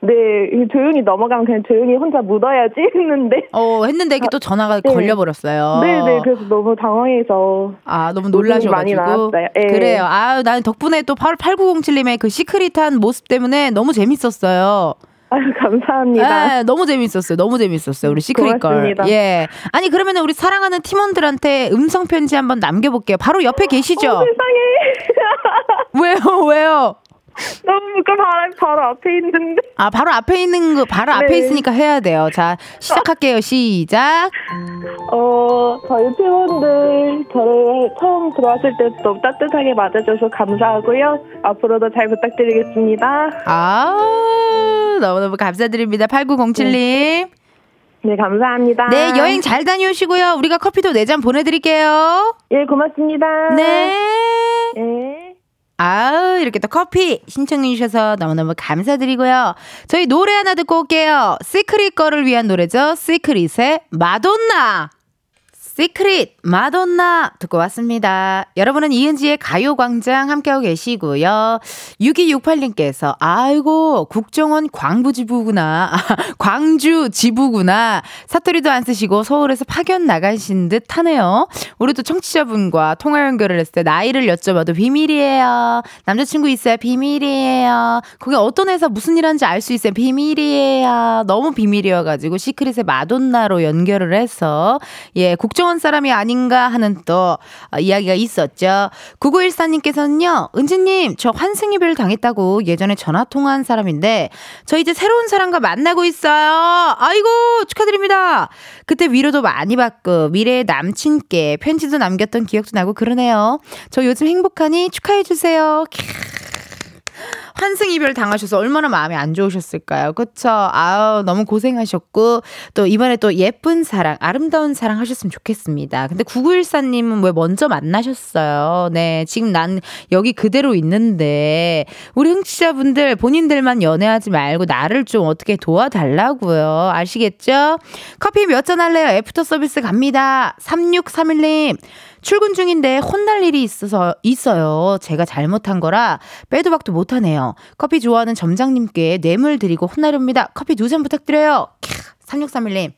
Speaker 3: 네 조용히 넘어가면 그냥 조용히 혼자 묻어야지 했는데
Speaker 1: 어, 했는데 이게 또 전화가
Speaker 3: 네.
Speaker 1: 걸려버렸어요.
Speaker 3: 네 네 그래서 너무 당황해서
Speaker 1: 아, 너무 놀라셔가지고.
Speaker 3: 예.
Speaker 1: 그래요. 아유, 나는 덕분에 또 8907님의 그 시크릿한 모습 때문에 너무 재밌었어요.
Speaker 3: 아유 감사합니다.
Speaker 1: 네, 너무 재밌었어요. 너무 재밌었어요. 우리 시크릿 걸.
Speaker 3: 고맙습니다.
Speaker 1: 예. 아니, 그러면 우리 사랑하는 팀원들한테 음성 편지 한번 남겨볼게요. 바로 옆에 계시죠?
Speaker 3: 어, 세상에
Speaker 1: 왜요? 왜요?
Speaker 3: 너무 그 바로 바로 앞에 있는데
Speaker 1: 아, 바로 앞에 있는 거, 바로 앞에
Speaker 3: 네.
Speaker 1: 있으니까 해야 돼요. 자, 시작할게요. 시작.
Speaker 3: 어 저희 팀원들 저를 처음 들어왔을 때부터 따뜻하게 맞아줘서 감사하고요. 앞으로도 잘 부탁드리겠습니다.
Speaker 1: 아, 너무너무 감사드립니다. 8907님.
Speaker 3: 네 감사합니다.
Speaker 1: 네, 여행 잘 다녀오시고요. 우리가 커피도 4잔 보내드릴게요.
Speaker 3: 예 고맙습니다.
Speaker 1: 네.
Speaker 3: 네.
Speaker 1: 아우, 이렇게 또 커피 신청해주셔서 너무너무 감사드리고요. 저희 노래 하나 듣고 올게요. secret girl을 위한 노래죠. 시크릿의 마돈나. 시크릿 마돈나 듣고 왔습니다. 여러분은 이은지의 가요광장 함께하고 계시고요. 6268님께서 아이고 국정원 광부지부구나. 광주 지부구나. 사투리도 안 쓰시고 서울에서 파견 나가신 듯 하네요. 우리도 청취자분과 통화 연결을 했을 때 나이를 여쭤봐도 비밀이에요. 남자친구 있어요. 비밀이에요. 거기 어떤 회사 무슨 일 하는지 알 수 있어요. 비밀이에요. 너무 비밀이어가지고 시크릿의 마돈나로 연결을 해서 예 국정 이상원 사람이 아닌가 하는 또 어, 이야기가 있었죠. 9914님께서는요, 은지님, 저 환승이별 당했다고 예전에 전화 통화한 사람인데, 저 이제 새로운 사람과 만나고 있어요. 아이고, 축하드립니다. 그때 위로도 많이 받고, 미래의 남친께 편지도 남겼던 기억도 나고 그러네요. 저 요즘 행복하니 축하해주세요. 환승 이별 당하셔서 얼마나 마음이 안 좋으셨을까요? 그쵸? 아우, 너무 고생하셨고, 또 이번에 또 예쁜 사랑, 아름다운 사랑 하셨으면 좋겠습니다. 근데 9914님은 왜 먼저 만나셨어요? 네, 지금 난 여기 그대로 있는데, 우리 흥취자분들 본인들만 연애하지 말고 나를 좀 어떻게 도와달라고요. 아시겠죠? 커피 몇 잔 할래요? 애프터 서비스 갑니다. 3631님. 출근 중인데 혼날 일이 있어서 있어요. 제가 잘못한 거라 빼도 박도 못하네요. 커피 좋아하는 점장님께 뇌물 드리고 혼나렵니다. 커피 두 잔 부탁드려요. 3631님.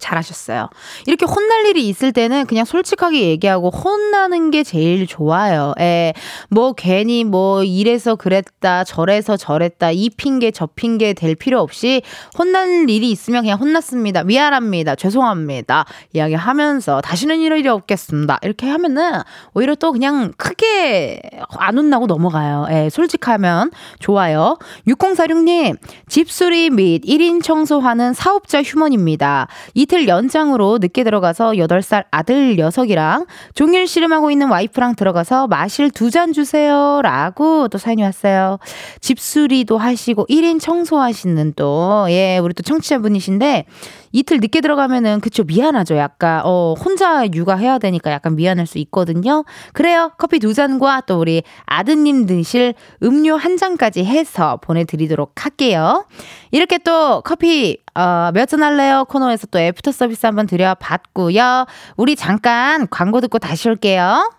Speaker 1: 잘하셨어요. 이렇게 혼날 일이 있을 때는 그냥 솔직하게 얘기하고 혼나는 게 제일 좋아요. 예. 뭐 괜히 뭐 이래서 그랬다, 저래서 저랬다, 이 핑계 저 핑계 될 필요 없이 혼날 일이 있으면 그냥 혼났습니다. 미안합니다. 죄송합니다. 이야기하면서 다시는 이럴 일이 없겠습니다. 이렇게 하면은 오히려 또 그냥 크게 안 혼나고 넘어가요. 예. 솔직하면 좋아요. 6046님, 집수리 및 1인 청소하는 사업자 휴먼입니다. 이 이틀 연장으로 늦게 들어가서 8살 아들 녀석이랑 종일 씨름하고 있는 와이프랑 들어가서 마실 두 잔 주세요. 라고 또 사연이 왔어요. 집수리도 하시고 1인 청소하시는 또, 예, 우리 또 청취자분이신데, 이틀 늦게 들어가면은 그쵸 미안하죠. 약간 어 혼자 육아해야 되니까 약간 미안할 수 있거든요. 그래요. 커피 두 잔과 또 우리 아드님 드실 음료 한 잔까지 해서 보내드리도록 할게요. 이렇게 또 커피 어, 몇 잔 할래요? 코너에서 또 애프터 서비스 한번 드려봤고요. 우리 잠깐 광고 듣고 다시 올게요.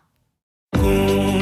Speaker 1: 매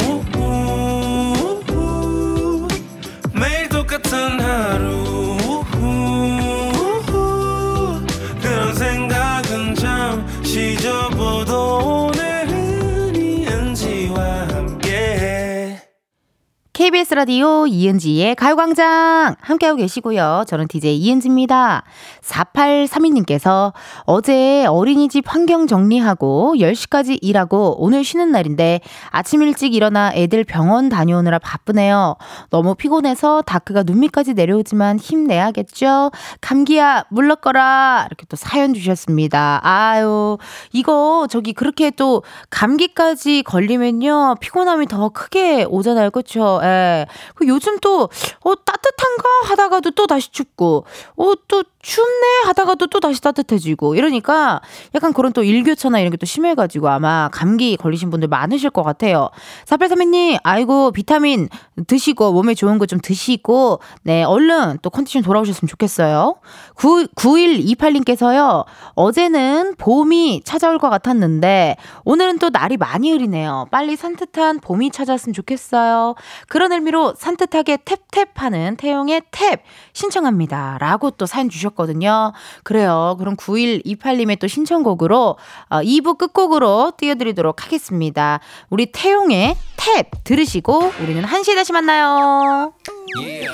Speaker 1: KBS 라디오 이은지의 가요광장 함께하고 계시고요. 저는 DJ 이은지입니다. 4832님께서 어제 어린이집 환경 정리하고 10시까지 일하고 오늘 쉬는 날인데 아침 일찍 일어나 애들 병원 다녀오느라 바쁘네요. 너무 피곤해서 다크가 눈밑까지 내려오지만 힘내야겠죠? 감기야, 물러거라. 이렇게 또 사연 주셨습니다. 아유, 이거 저기 그렇게 또 감기까지 걸리면요. 피곤함이 더 크게 오잖아요. 그쵸? 예. 그 요즘 또, 어, 따뜻한가 하다가도 또 다시 춥고, 어, 또 춥네 하다가도 또 다시 따뜻해지고 이러니까 약간 그런 또 일교차나 이런 게 또 심해가지고 아마 감기 걸리신 분들 많으실 것 같아요. 4832님, 아이고, 비타민 드시고 몸에 좋은 거 좀 드시고, 네, 얼른 또 컨디션 돌아오셨으면 좋겠어요. 9, 9128님께서요, 어제는 봄이 찾아올 것 같았는데, 오늘은 또 날이 많이 흐리네요. 빨리 산뜻한 봄이 찾아왔으면 좋겠어요. 그런 의미로 산뜻하게 탭탭하는 태용의 탭 신청합니다. 라고 또 사연 주셨거든요. 그래요. 그럼 9128님의 또 신청곡으로 어, 2부 끝곡으로 띄워드리도록 하겠습니다. 우리 태용의 탭 들으시고 우리는 1시에 다시 만나요. Yeah.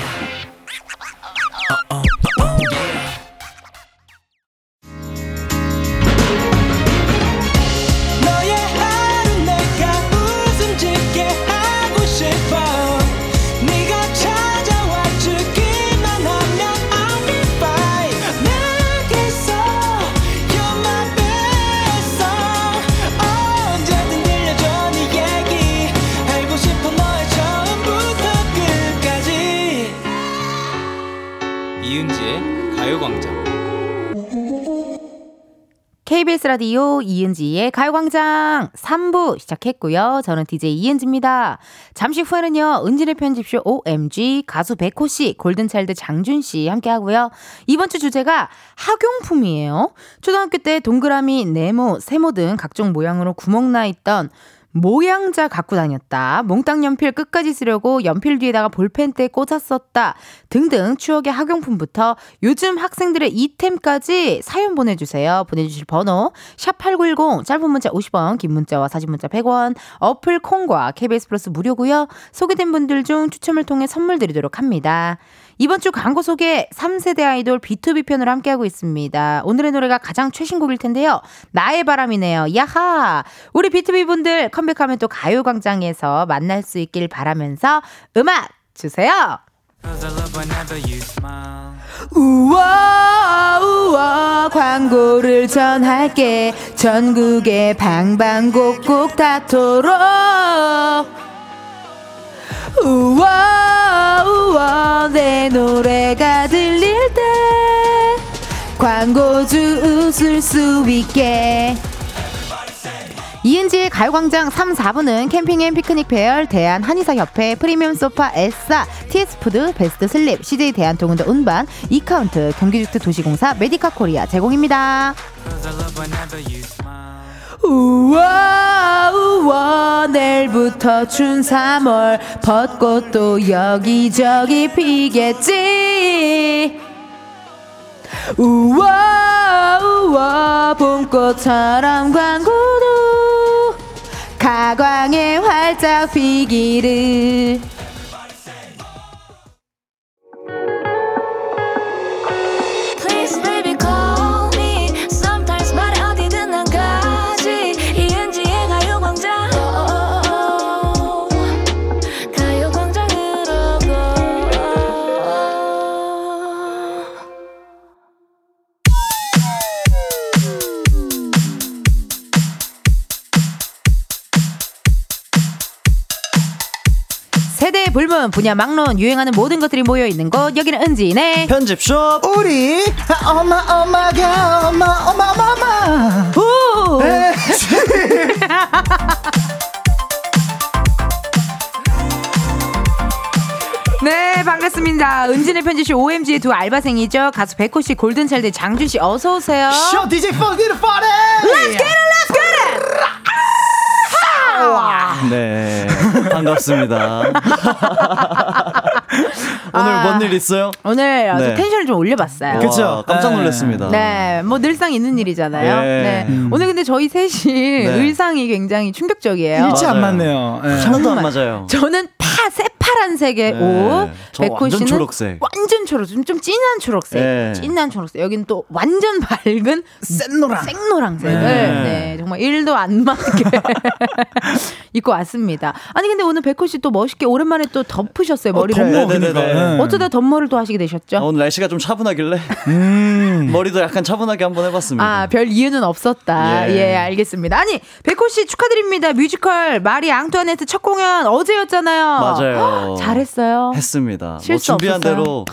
Speaker 1: KBS 라디오 이은지의 가요광장 3부 시작했고요. 저는 DJ 이은지입니다. 잠시 후에는요, 은진의 편집쇼 OMG, 가수 백호씨, 골든차일드 장준씨 함께 하고요. 이번 주 주제가 학용품이에요. 초등학교 때 동그라미, 네모, 세모 등 각종 모양으로 구멍 나 있던 모양자 갖고 다녔다. 몽땅 연필 끝까지 쓰려고 연필 뒤에다가 볼펜대 꽂았었다. 등등 추억의 학용품부터 요즘 학생들의 이템까지 사연 보내주세요. 보내주실 번호 샵8910 짧은 문자 50원 긴 문자와 사진 문자 100원 어플 콩과 KBS 플러스 무료고요. 소개된 분들 중 추첨을 통해 선물 드리도록 합니다. 이번 주 광고 소개 3세대 아이돌 B2B 편으로 함께하고 있습니다. 오늘의 노래가 가장 최신곡일 텐데요. 나의 바람이네요. 야하! 우리 B2B 분들 컴백하면 또 가요광장에서 만날 수 있길 바라면서 음악 주세요! 우와 우와 광고를 전할게 전국의 방방곡곡 닿도록 우와 우와 내 노래가 들릴 때 광고주 웃을 수 있게 이은지의 가요광장 3, 4부는 캠핑 앤 피크닉 페어, 대한 한의사협회, 프리미엄 소파, 에싸, TS푸드, 베스트 슬립, CJ 대한통운 더 운반, 이카운트, 경기주택 도시공사, 메디카 코리아 제공입니다. 우와 우와 내일부터 춘 3월. 벚꽃도 여기저기 피겠지. 우와 우와 봄꽃처럼 광고도 가광에 활짝 피기를 불문 분야 막론 유행하는 모든 것들이 모여 있는 곳. 여기는 은지네.
Speaker 4: 편집숍.
Speaker 5: 우리 엄마 엄마가 엄마 엄마 엄마 엄마.
Speaker 1: 오 네. 반갑습니다. 은진의 편지씨 OMG의 두 알바생이죠. 가수 백호씨 골든차일드 장준씨 어서오세요.
Speaker 5: 쇼 DJ 펑디르 파레
Speaker 4: 네 반갑습니다 오늘
Speaker 1: 아.
Speaker 4: 뭔일 있어요?
Speaker 1: 오늘 아주
Speaker 4: 네.
Speaker 1: 텐션을 좀 올려봤어요
Speaker 5: 그쵸?
Speaker 4: 와, 깜짝
Speaker 5: 네.
Speaker 4: 놀랐습니다
Speaker 1: 네, 뭐 늘상 있는 일이잖아요.
Speaker 4: 예.
Speaker 1: 네.
Speaker 5: 음.
Speaker 1: 오늘 근데 저희 셋이
Speaker 4: 네.
Speaker 1: 의상이 굉장히 충격적이에요.
Speaker 5: 일치 안. 맞네요 예.
Speaker 4: 하나도 안 맞아요
Speaker 1: 저는 파새 파란색의
Speaker 4: 네.
Speaker 1: 옷,
Speaker 4: 저
Speaker 1: 백호
Speaker 4: 완전
Speaker 1: 씨는
Speaker 4: 초록색.
Speaker 1: 완전 초록색, 좀, 좀 진한 초록색,
Speaker 4: 네.
Speaker 1: 진한 초록색. 여기는 또 완전 밝은
Speaker 5: 센 노랑
Speaker 1: 생노랑색을
Speaker 4: 네.
Speaker 1: 네. 정말 일도 안 맞게 입고 왔습니다. 아니 근데 오늘 백호 씨 또 멋있게 오랜만에 또 덮으셨어요 머리를.
Speaker 5: 덮어
Speaker 4: 네네네.
Speaker 5: 그러니까 예.
Speaker 1: 어쩌다 덮머리를 또 하시게 되셨죠?
Speaker 4: 어, 오늘 날씨가 좀 차분하길래
Speaker 5: 음.
Speaker 4: 머리도 약간 차분하게 한번 해봤습니다
Speaker 1: 아, 별 이유는 없었다.
Speaker 4: 예.
Speaker 1: 예, 알겠습니다. 아니, 백호 씨 축하드립니다. 뮤지컬 마리 앙투아네트 첫 공연 어제였잖아요.
Speaker 4: 맞아요
Speaker 1: 잘했어요.
Speaker 4: 했습니다 뭐
Speaker 1: 실수
Speaker 4: 준비한
Speaker 1: 없었어요?
Speaker 4: 대로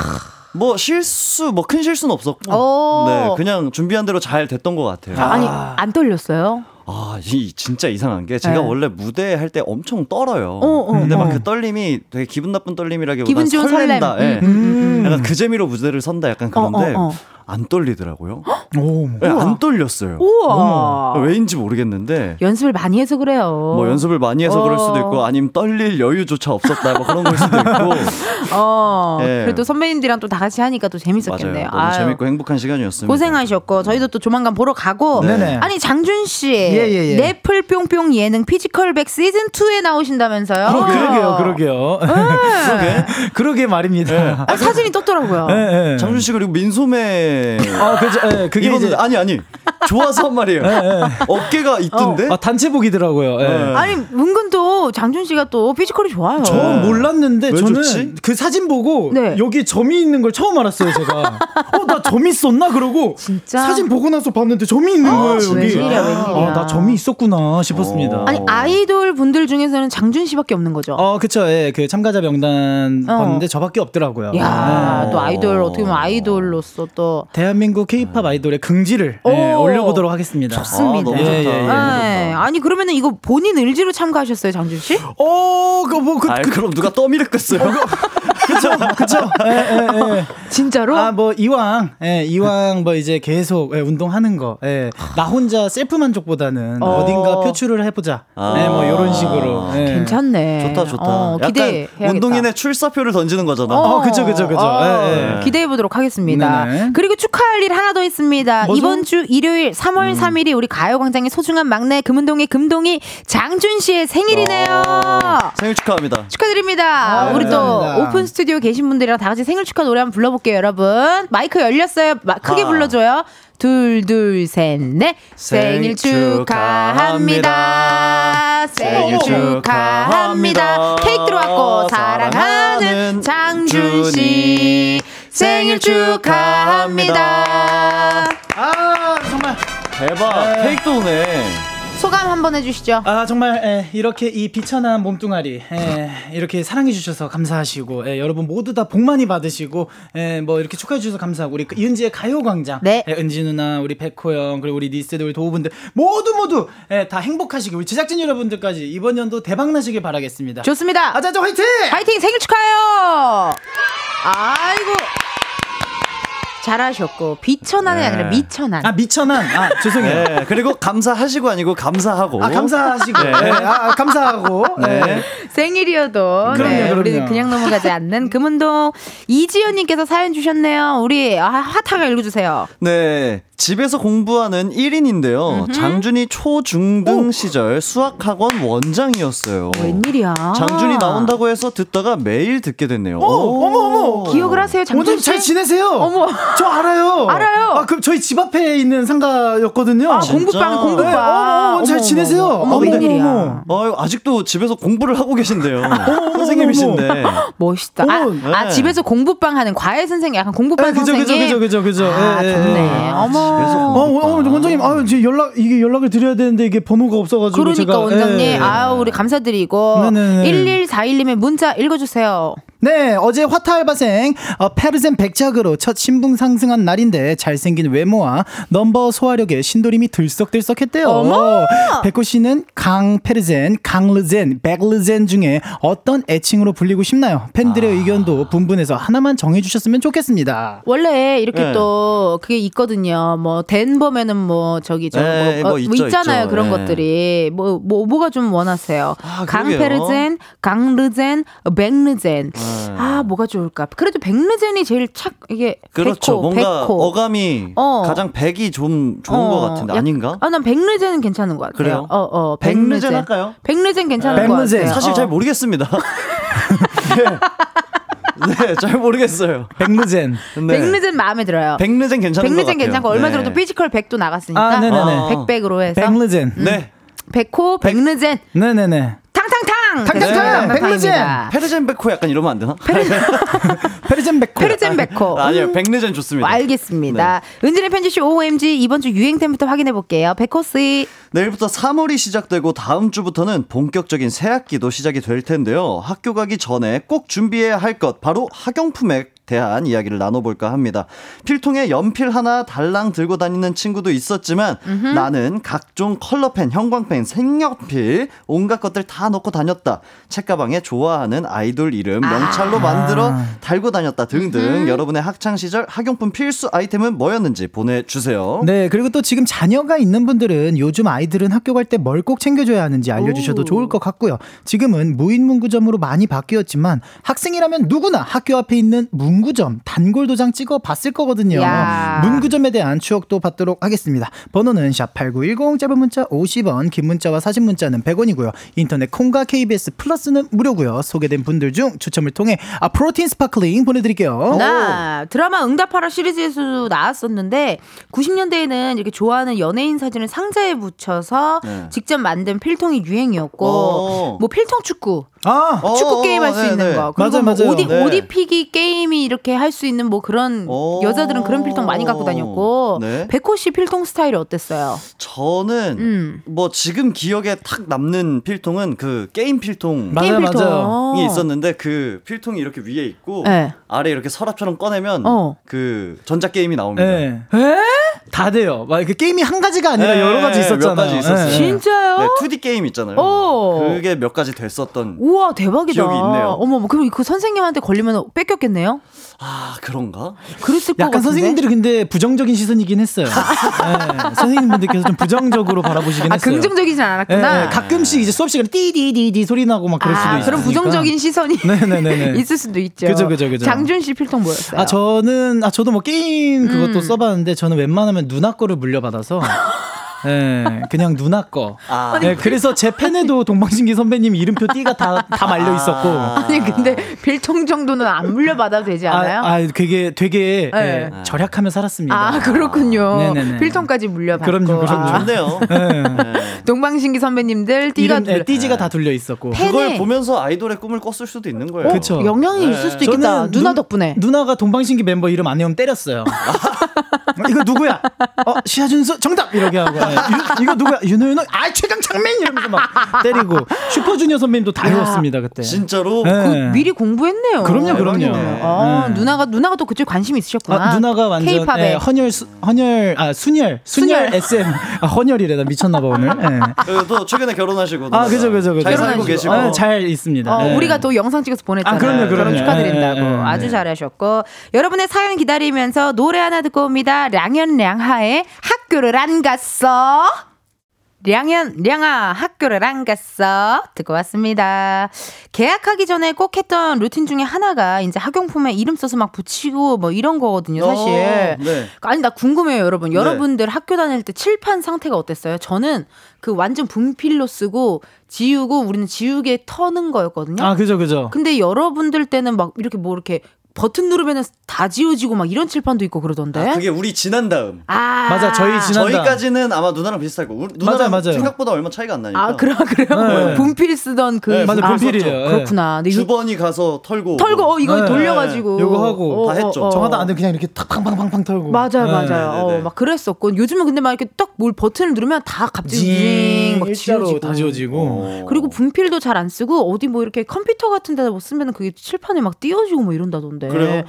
Speaker 4: 뭐 실수 뭐 큰 실수는 없었고
Speaker 1: 오.
Speaker 4: 네 그냥 준비한 대로 잘 됐던 것 같아요
Speaker 1: 아니, 안 떨렸어요?
Speaker 4: 아, 이 진짜 이상한 게 제가
Speaker 1: 네.
Speaker 4: 원래 무대 할 때 엄청 떨어요.
Speaker 1: 어, 어,
Speaker 4: 근데 막
Speaker 5: 어.
Speaker 4: 그 떨림이 되게 기분 나쁜 떨림이라기보다
Speaker 1: 기분 좋은
Speaker 4: 설렌다.
Speaker 1: 설렘.
Speaker 4: 예.
Speaker 1: 음, 음,
Speaker 4: 약간 그 재미로 무대를 선다 약간 그런데
Speaker 1: 어, 어.
Speaker 4: 안 떨리더라고요.
Speaker 5: 오
Speaker 4: 예, 안 떨렸어요.
Speaker 1: 우와.
Speaker 4: 왜인지 모르겠는데
Speaker 1: 연습을 많이 해서 그래요.
Speaker 4: 뭐 연습을 많이 해서 그럴 수도
Speaker 1: 어.
Speaker 4: 있고 아니면 떨릴 여유조차 없었다 뭐 그런 걸 수도 있고
Speaker 1: 어.
Speaker 4: 예.
Speaker 1: 그래도 선배님들이랑 또 다 같이 하니까 또 재밌었겠네요.
Speaker 4: 맞아요. 너무
Speaker 1: 아유.
Speaker 4: 재밌고 행복한 시간이었습니다.
Speaker 1: 고생하셨고 저희도 또 조만간 보러 가고
Speaker 5: 네네.
Speaker 1: 아니 장준 씨
Speaker 5: 예, 예, 예.
Speaker 1: 넷플 뿅뿅 예능 피지컬백 시즌 2에 나오신다면서요?
Speaker 5: 어, 그러게요 그러게요
Speaker 1: 네.
Speaker 5: 그러게 말입니다
Speaker 1: 아, 사진이 떴더라고요.
Speaker 4: 장준 씨 그리고 민소매
Speaker 5: 아 그죠 예, 그게
Speaker 4: 이거는
Speaker 5: 이제
Speaker 4: 아니 아니 좋아서 한 말이에요. 어깨가 있던데.
Speaker 5: 아 단체복이더라고요 예.
Speaker 4: 네.
Speaker 1: 아니 은근 또 장준 씨가 또 피지컬이 좋아요.
Speaker 5: 저 몰랐는데
Speaker 4: 왜
Speaker 5: 저는
Speaker 4: 좋지?
Speaker 5: 그 사진 보고
Speaker 1: 네.
Speaker 5: 여기 점이 있는 걸 처음 알았어요 제가 어 나 점이 있었나 그러고
Speaker 1: 진짜?
Speaker 5: 사진 보고 나서 봤는데 점이 있는 거예요 여기
Speaker 1: 웬일이야, 웬일이야.
Speaker 5: 아, 나 점이 있었구나 싶었습니다
Speaker 4: 어.
Speaker 1: 아니 아이돌 분들 중에서는 장준 씨밖에 없는 거죠.
Speaker 5: 어 그쵸 예, 그 참가자 명단
Speaker 1: 어.
Speaker 5: 봤는데 저밖에 없더라고요
Speaker 1: 야,
Speaker 5: 네.
Speaker 1: 또 아이돌 어떻게 보면 아이돌로서 또
Speaker 5: 대한민국 케이팝 아이돌의 긍지를
Speaker 1: 오.
Speaker 5: 예, 올려보도록 하겠습니다.
Speaker 1: 좋습니다.
Speaker 4: 아, 너무 좋다.
Speaker 5: 예, 예, 예.
Speaker 4: 너무
Speaker 1: 네. 아니 그러면은 이거 본인 의지로 참가하셨어요, 장준 씨?
Speaker 5: 어, 그뭐 그,
Speaker 4: 아이,
Speaker 5: 그,
Speaker 4: 그럼 누가 떠밀었겠어요?
Speaker 5: 그쵸, 그쵸. 예, 예, 예.
Speaker 1: 진짜로?
Speaker 5: 아, 뭐, 이왕, 예, 이왕 뭐 이제 계속 예, 운동하는 거, 예, 나 혼자 셀프 만족보다는 어. 딘가 표출을 해보자.
Speaker 4: 아.
Speaker 5: 예, 뭐, 요런 식으로. 예.
Speaker 1: 괜찮네.
Speaker 4: 좋다 좋다.
Speaker 1: 어,
Speaker 4: 약간
Speaker 1: 기대해야겠다.
Speaker 4: 운동인의 출사표를 던지는 거잖아.
Speaker 5: 어, 그죠, 그죠, 그죠. 예, 예.
Speaker 1: 기대해 보도록 하겠습니다.
Speaker 5: 네네.
Speaker 1: 그리고 축하할 일 하나 더 있습니다.
Speaker 5: 뭐죠?
Speaker 1: 이번 주 일요일 3월 3일이 우리 가요광장의 소중한 막내 금은동의 금동이 장준 씨의 생일이네요.
Speaker 4: 생일 축하합니다.
Speaker 1: 축하드립니다.
Speaker 5: 아,
Speaker 1: 우리 또
Speaker 5: 감사합니다.
Speaker 1: 오픈 스튜디오 계신 분들이랑 다 같이 생일 축하 노래 한번 불러볼게요, 여러분. 마이크 열렸어요. 마- 크게
Speaker 4: 아.
Speaker 1: 불러줘요. 둘, 둘, 셋, 넷. 생일
Speaker 4: 생일
Speaker 1: 축하합니다. 생일 축하합니다. 케이크 들어왔고, 사랑하는 장준 씨. 생일 축하합니다.
Speaker 5: 아, 정말.
Speaker 4: 대박.
Speaker 5: 네.
Speaker 4: 케이크도 오네.
Speaker 1: 소감 한번 해주시죠.
Speaker 5: 아 정말 예, 이렇게 이 비천한 몸뚱아리 예, 이렇게 사랑해 주셔서 감사하시고 예, 여러분 모두 다 복 많이 받으시고 예, 뭐 이렇게 축하해 주셔서 감사하고 우리 이은지의 가요광장
Speaker 1: 네.
Speaker 5: 예, 은지 누나 우리 백호 형 그리고 우리 니스들 우리 도우분들 모두 모두 예, 다 행복하시고 우리 제작진 여러분들까지 이번 연도 대박 나시길 바라겠습니다.
Speaker 1: 좋습니다.
Speaker 5: 아자자 화이팅!
Speaker 1: 파이팅 생일 축하해요. 아이고 잘하셨고 비천한이
Speaker 4: 네.
Speaker 1: 아니라 미천한.
Speaker 5: 아 미천한 아 죄송해요.
Speaker 4: 네. 그리고 감사하시고 아니고 감사하고.
Speaker 5: 아 감사하시고
Speaker 4: 네.
Speaker 5: 예, 아, 아, 감사하고
Speaker 4: 네.
Speaker 5: 예.
Speaker 1: 생일이어도
Speaker 5: 그럼요,
Speaker 1: 네,
Speaker 5: 그럼요.
Speaker 1: 우리는 그냥 넘어가지 않는 금운동 이지연님께서 사연 주셨네요. 우리 아, 핫하게 읽어주세요.
Speaker 4: 네. 집에서 공부하는 1인인데요. 장준이 초중등 시절 수학학원 원장이었어요.
Speaker 1: 웬일이야?
Speaker 4: 장준이 나온다고 해서 듣다가 매일 듣게 됐네요.
Speaker 5: 어, 어머 어머
Speaker 1: 기억을 하세요, 장준
Speaker 5: 원장님
Speaker 1: 씨?
Speaker 5: 잘 지내세요?
Speaker 1: 어머.
Speaker 5: 저 알아요.
Speaker 1: 알아요.
Speaker 5: 아, 그럼 저희 집 앞에 있는 상가였거든요.
Speaker 1: 아,
Speaker 4: 진짜?
Speaker 1: 공부방
Speaker 5: 네,
Speaker 1: 공부방.
Speaker 5: 어머, 어머, 잘 지내세요?
Speaker 1: 어머,
Speaker 5: 어머,
Speaker 1: 웬일이야?
Speaker 5: 어,
Speaker 4: 아직도 집에서 공부를 하고 계신데요. 선생님이신데.
Speaker 1: 멋있다. 아,
Speaker 5: 어머,
Speaker 1: 아,
Speaker 4: 네.
Speaker 1: 집에서 공부방 하는 과외 선생님, 약간 공부방
Speaker 5: 네, 그죠,
Speaker 1: 선생님.
Speaker 5: 그죠, 그죠, 그죠, 그죠.
Speaker 1: 아,
Speaker 5: 예, 예,
Speaker 1: 좋네.
Speaker 5: 예.
Speaker 1: 어머.
Speaker 4: 집에서
Speaker 5: 어, 어, 어, 원장님, 아, 이제 연락 이게 연락을 드려야 되는데 이게 번호가 없어가지고
Speaker 1: 그러니까
Speaker 5: 제가
Speaker 1: 원장님,
Speaker 5: 예.
Speaker 1: 아우 우리 감사드리고
Speaker 5: 네네네.
Speaker 1: 1141님의 문자 읽어주세요.
Speaker 5: 네, 어제 화타 알바생 어, 페르젠 백작으로 첫 신분 상승한 날인데 잘생긴 외모와 넘버 소화력에 신도림이 들썩들썩했대요.
Speaker 1: 어머!
Speaker 5: 백호 씨는 강 페르젠, 강르젠, 백르젠 중에 어떤 애칭으로 불리고 싶나요? 팬들의 의견도 분분해서 하나만 정해주셨으면 좋겠습니다.
Speaker 1: 원래 이렇게
Speaker 4: 네.
Speaker 1: 또 그게 있거든요. 뭐 덴버면은 뭐 저기 저
Speaker 4: 네,
Speaker 1: 뭐,
Speaker 4: 뭐
Speaker 1: 어,
Speaker 4: 있죠,
Speaker 1: 있잖아요.
Speaker 4: 있죠.
Speaker 1: 그런
Speaker 4: 네.
Speaker 1: 것들이 뭐, 뭐 뭐가 좀 원하세요?
Speaker 4: 아, 그러게요.
Speaker 1: 강페르젠, 강르젠, 백르젠. 아 뭐가 좋을까? 그래도 백르젠이 제일 착 이게
Speaker 4: 그렇죠.
Speaker 1: 백호,
Speaker 4: 뭔가
Speaker 1: 백호.
Speaker 4: 어감이
Speaker 1: 어.
Speaker 4: 가장 백이 좀 좋은 것 같은데
Speaker 1: 약-
Speaker 4: 아닌가?
Speaker 1: 아, 난 백르젠은 괜찮은 것 같아요.
Speaker 4: 그래요?
Speaker 1: 어, 어,
Speaker 4: 백르젠 할까요?
Speaker 1: 백르젠 괜찮은
Speaker 5: 네.
Speaker 1: 것. 같아요.
Speaker 4: 사실
Speaker 1: 어.
Speaker 4: 잘 모르겠습니다. 네. 네, 잘 모르겠어요.
Speaker 5: 백르젠.
Speaker 4: 네.
Speaker 1: 백르젠 마음에 들어요.
Speaker 4: 백르젠 괜찮은 것
Speaker 1: 백르젠
Speaker 4: 같아요.
Speaker 1: 괜찮고 얼마
Speaker 4: 네.
Speaker 1: 전에도 피지컬 100도 나갔으니까
Speaker 5: 아, 네네네.
Speaker 4: 아.
Speaker 1: 백백으로 해서
Speaker 5: 백르젠.
Speaker 4: 네.
Speaker 1: 백호 백르젠
Speaker 5: 네네네.
Speaker 1: 탕탕탕
Speaker 5: 탕탕탕! 백르젠!
Speaker 4: 페르젠 백호 약간 이러면 안 되나?
Speaker 5: 페르젠 백호.
Speaker 1: 페르젠 백호
Speaker 4: 아, 아니요, 백르젠 좋습니다.
Speaker 1: 어, 알겠습니다. 은진의 편지쇼 OMG 이번 주 유행템부터 확인해 볼게요. 백호씨
Speaker 4: 내일부터 3월이 시작되고 다음 주부터는 본격적인 새학기도 시작이 될 텐데요. 학교 가기 전에 꼭 준비해야 할 것 바로 학용품에 대한 이야기를 나눠볼까 합니다. 필통에 연필 하나 달랑 들고 다니는 친구도 있었지만 나는 각종 컬러펜, 형광펜, 색연필 온갖 것들 다 넣고 다녔다. 책가방에 좋아하는 아이돌 이름 명찰로 만들어 달고 다녔다 등등 여러분의 학창 시절 학용품 필수 아이템은 뭐였는지 보내주세요.
Speaker 5: 네, 그리고 또 지금 자녀가 있는 분들은 요즘 아이들은 학교 갈 때 뭘 꼭 챙겨줘야 하는지 알려주셔도
Speaker 1: 오.
Speaker 5: 좋을 것 같고요. 지금은 무인 문구점으로 많이 바뀌었지만 학생이라면 누구나 학교 앞에 있는 문구 점 단골 도장 찍어 봤을 거거든요.
Speaker 1: 야.
Speaker 5: 문구점에 대한 추억도 받도록 하겠습니다. 번호는 샵 8910 짧은 문자 50원, 긴 문자와 사진 문자는 100원이고요. 인터넷 콩과 KBS 플러스는 무료고요. 소개된 분들 중 추첨을 통해 아 프로틴 스파클링 보내 드릴게요.
Speaker 1: 나 드라마 응답하라 시리즈에서도 나왔었는데 90년대에는 이렇게 좋아하는 연예인 사진을 상자에 붙여서
Speaker 4: 네.
Speaker 1: 직접 만든 필통이 유행이었고
Speaker 4: 어.
Speaker 1: 뭐 필통 축구
Speaker 5: 아,
Speaker 4: 어,
Speaker 1: 축구 게임 할수
Speaker 4: 네,
Speaker 1: 있는
Speaker 4: 네.
Speaker 1: 거. 그리고
Speaker 5: 맞아요,
Speaker 1: 뭐
Speaker 5: 맞아요.
Speaker 1: 옷,
Speaker 4: 네.
Speaker 1: 옷 입히기 게임이 이렇게 할 수 있는 뭐 그런
Speaker 4: 오.
Speaker 1: 여자들은 그런 필통 많이 갖고 다녔고
Speaker 4: 네.
Speaker 1: 백호 씨 필통 스타일이 어땠어요?
Speaker 4: 저는
Speaker 1: 음.
Speaker 4: 뭐 지금 기억에 탁 남는 필통은 그 게임 필통이
Speaker 5: 맞아요,
Speaker 1: 게임 필통.
Speaker 5: 맞아요.
Speaker 4: 있었는데 그 필통이 이렇게 위에 있고
Speaker 1: 네.
Speaker 4: 아래 이렇게 서랍처럼 꺼내면
Speaker 1: 어.
Speaker 4: 그 전자 게임이 나옵니다.
Speaker 5: 네. 다 돼요. 막 이렇게 게임이 한 가지가 아니라
Speaker 4: 네,
Speaker 5: 여러 가지
Speaker 4: 몇
Speaker 5: 있었잖아요.
Speaker 4: 가지 있었어요.
Speaker 5: 네.
Speaker 1: 진짜요?
Speaker 4: 네, 2D 게임 있잖아요.
Speaker 1: 오.
Speaker 4: 그게 몇 가지 됐었던.
Speaker 1: 우와 대박이다.
Speaker 4: 기억이 있네요.
Speaker 1: 어머, 뭐 그럼 그 선생님한테 걸리면 뺏겼겠네요.
Speaker 4: 아 그런가?
Speaker 1: 그랬을 것
Speaker 5: 약간
Speaker 1: 같은데.
Speaker 5: 선생님들이 근데 부정적인 시선이긴 했어요. 네, 선생님분들께서 좀 부정적으로 바라보시긴
Speaker 1: 아
Speaker 5: 했어요.
Speaker 1: 긍정적이진
Speaker 5: 네,
Speaker 1: 않았구나.
Speaker 5: 네, 가끔씩 이제 수업 시간에 띠디디디 소리 나고 막 그럴 수도
Speaker 1: 아,
Speaker 5: 있어요.
Speaker 1: 그런 부정적인 시선이
Speaker 5: 네네네네.
Speaker 1: 있을 수도 있죠.
Speaker 5: 그죠, 그죠, 그죠.
Speaker 1: 장준 씨 필통 뭐였어요?
Speaker 5: 아 저는 아 저도 뭐 게임 그것도
Speaker 1: 음.
Speaker 5: 써봤는데 저는 웬만하면 누나 거를 물려받아서 네, 그냥 누나 거.
Speaker 4: 아.
Speaker 5: 네, 그래서 제 펜에도 동방신기 선배님 이름표 띠가 다, 다 말려 있었고.
Speaker 1: 아니 근데 필통 정도는 안 물려받아도 되지 않아요?
Speaker 5: 아, 아, 되게 되게
Speaker 1: 네.
Speaker 5: 예, 절약하며 살았습니다.
Speaker 1: 아, 그렇군요.
Speaker 5: 네네네.
Speaker 1: 필통까지 물려받고.
Speaker 5: 그럼요, 그럼요.
Speaker 1: 아,
Speaker 4: 좋네요.
Speaker 5: 네.
Speaker 1: 동방신기 선배님들 띠가
Speaker 5: 이름 예,
Speaker 1: 둘-
Speaker 5: 띠지가 다 둘려 있었고.
Speaker 1: 펜-
Speaker 4: 그걸 보면서 아이돌의 꿈을 꿨을 수도 있는 거예요.
Speaker 1: 어,
Speaker 5: 그쵸.
Speaker 1: 영향이
Speaker 4: 네.
Speaker 1: 있을 수도 있겠다.
Speaker 5: 저는
Speaker 1: 누나
Speaker 5: 누-
Speaker 1: 덕분에.
Speaker 5: 누나가 동방신기 멤버 이름 안 외우면 때렸어요. 어, 이거 누구야? 어, 시아준수 정답 이렇게 하고. 예. 유- 이거 누구야? 윤호윤호. 아, 최강 창맨 이러면서 막 때리고. 슈퍼주니어 선배님도 다
Speaker 1: 야.
Speaker 5: 외웠습니다 그때.
Speaker 4: 진짜로
Speaker 5: 네.
Speaker 1: 그 미리 공부했네요.
Speaker 5: 그럼요, 그럼요.
Speaker 4: 대박이네.
Speaker 1: 아,
Speaker 5: 네.
Speaker 1: 누나가 누나가 또 그쪽 관심이 있으셨구나.
Speaker 5: 아, 누나가 완전
Speaker 1: K-팝에.
Speaker 5: 예, 헌혈 수, 헌혈 아 순혈 순혈,
Speaker 1: 순혈.
Speaker 5: SM 아 헌혈이래 나 미쳤나 봐 오늘. 예.
Speaker 4: 그리고 또 최근에 결혼하시고
Speaker 5: 아 그죠 그죠 그죠.
Speaker 4: 잘 살고. 계시고
Speaker 5: 아, 잘 있습니다.
Speaker 1: 어,
Speaker 5: 예.
Speaker 1: 우리가 또 영상 찍어서 보냈잖아요.
Speaker 5: 아, 그럼요, 그럼요.
Speaker 1: 결혼 축하드린다고. 아주 잘하셨고. 여러분의 사연 기다리면서 노래 하나 듣고 옵니다. 량현 량하의 학교를 안 갔어. 량현 량아 학교를 안 갔어 듣고 왔습니다. 계약하기 전에 꼭 했던 루틴 중에 하나가 이제 학용품에 이름 써서 막 붙이고 뭐 이런 거거든요, 사실.
Speaker 4: 어, 네.
Speaker 1: 아니 나 궁금해요 여러분 여러분들 학교 다닐 때 칠판 상태가 어땠어요 저는 그 완전 분필로 쓰고 지우고 우리는 지우개 터는 거였거든요
Speaker 5: 아 그죠 그죠.
Speaker 1: 근데 여러분들 때는 막 이렇게 뭐 이렇게 버튼 누르면은 다 지워지고 막 이런 칠판도 있고 그러던데
Speaker 4: 아, 그게 우리 지난 다음.
Speaker 1: 아
Speaker 5: 맞아, 저희 지난- 지난다.
Speaker 4: 저희까지는 아마 누나랑 비슷할 거고. 우리 누나랑
Speaker 5: 맞아요, 맞아요.
Speaker 4: 생각보다 얼마 차이가 안 나니까.
Speaker 1: 아 그래 그래요
Speaker 5: 네.
Speaker 1: 분필 쓰던 그
Speaker 4: 네,
Speaker 5: 맞아,
Speaker 1: 아,
Speaker 5: 분필이에요. 예.
Speaker 1: 그렇구나 근데 유-
Speaker 4: 주번이 가서 털고.
Speaker 1: 털고 어 이거
Speaker 5: 네.
Speaker 1: 돌려가지고
Speaker 5: 요거 하고
Speaker 4: 다 했죠.
Speaker 5: 정하다 안 되면 그냥 이렇게 탁 팡팡팡팡 털고.
Speaker 1: 맞아요,
Speaker 5: 네.
Speaker 1: 맞아요.
Speaker 4: 네, 네.
Speaker 1: 어, 막 그랬었고 요즘은 근데 막 이렇게 딱 뭘 버튼을 누르면 다 갑자기
Speaker 5: 징,
Speaker 1: 막 지워지고.
Speaker 5: 다 지워지고.
Speaker 4: 어.
Speaker 1: 그리고 분필도 잘 안 쓰고 어디 뭐 이렇게 컴퓨터 같은 데다 뭐 쓰면 그게 칠판에 막 띄워지고 뭐 이런다던데.
Speaker 4: 그래요?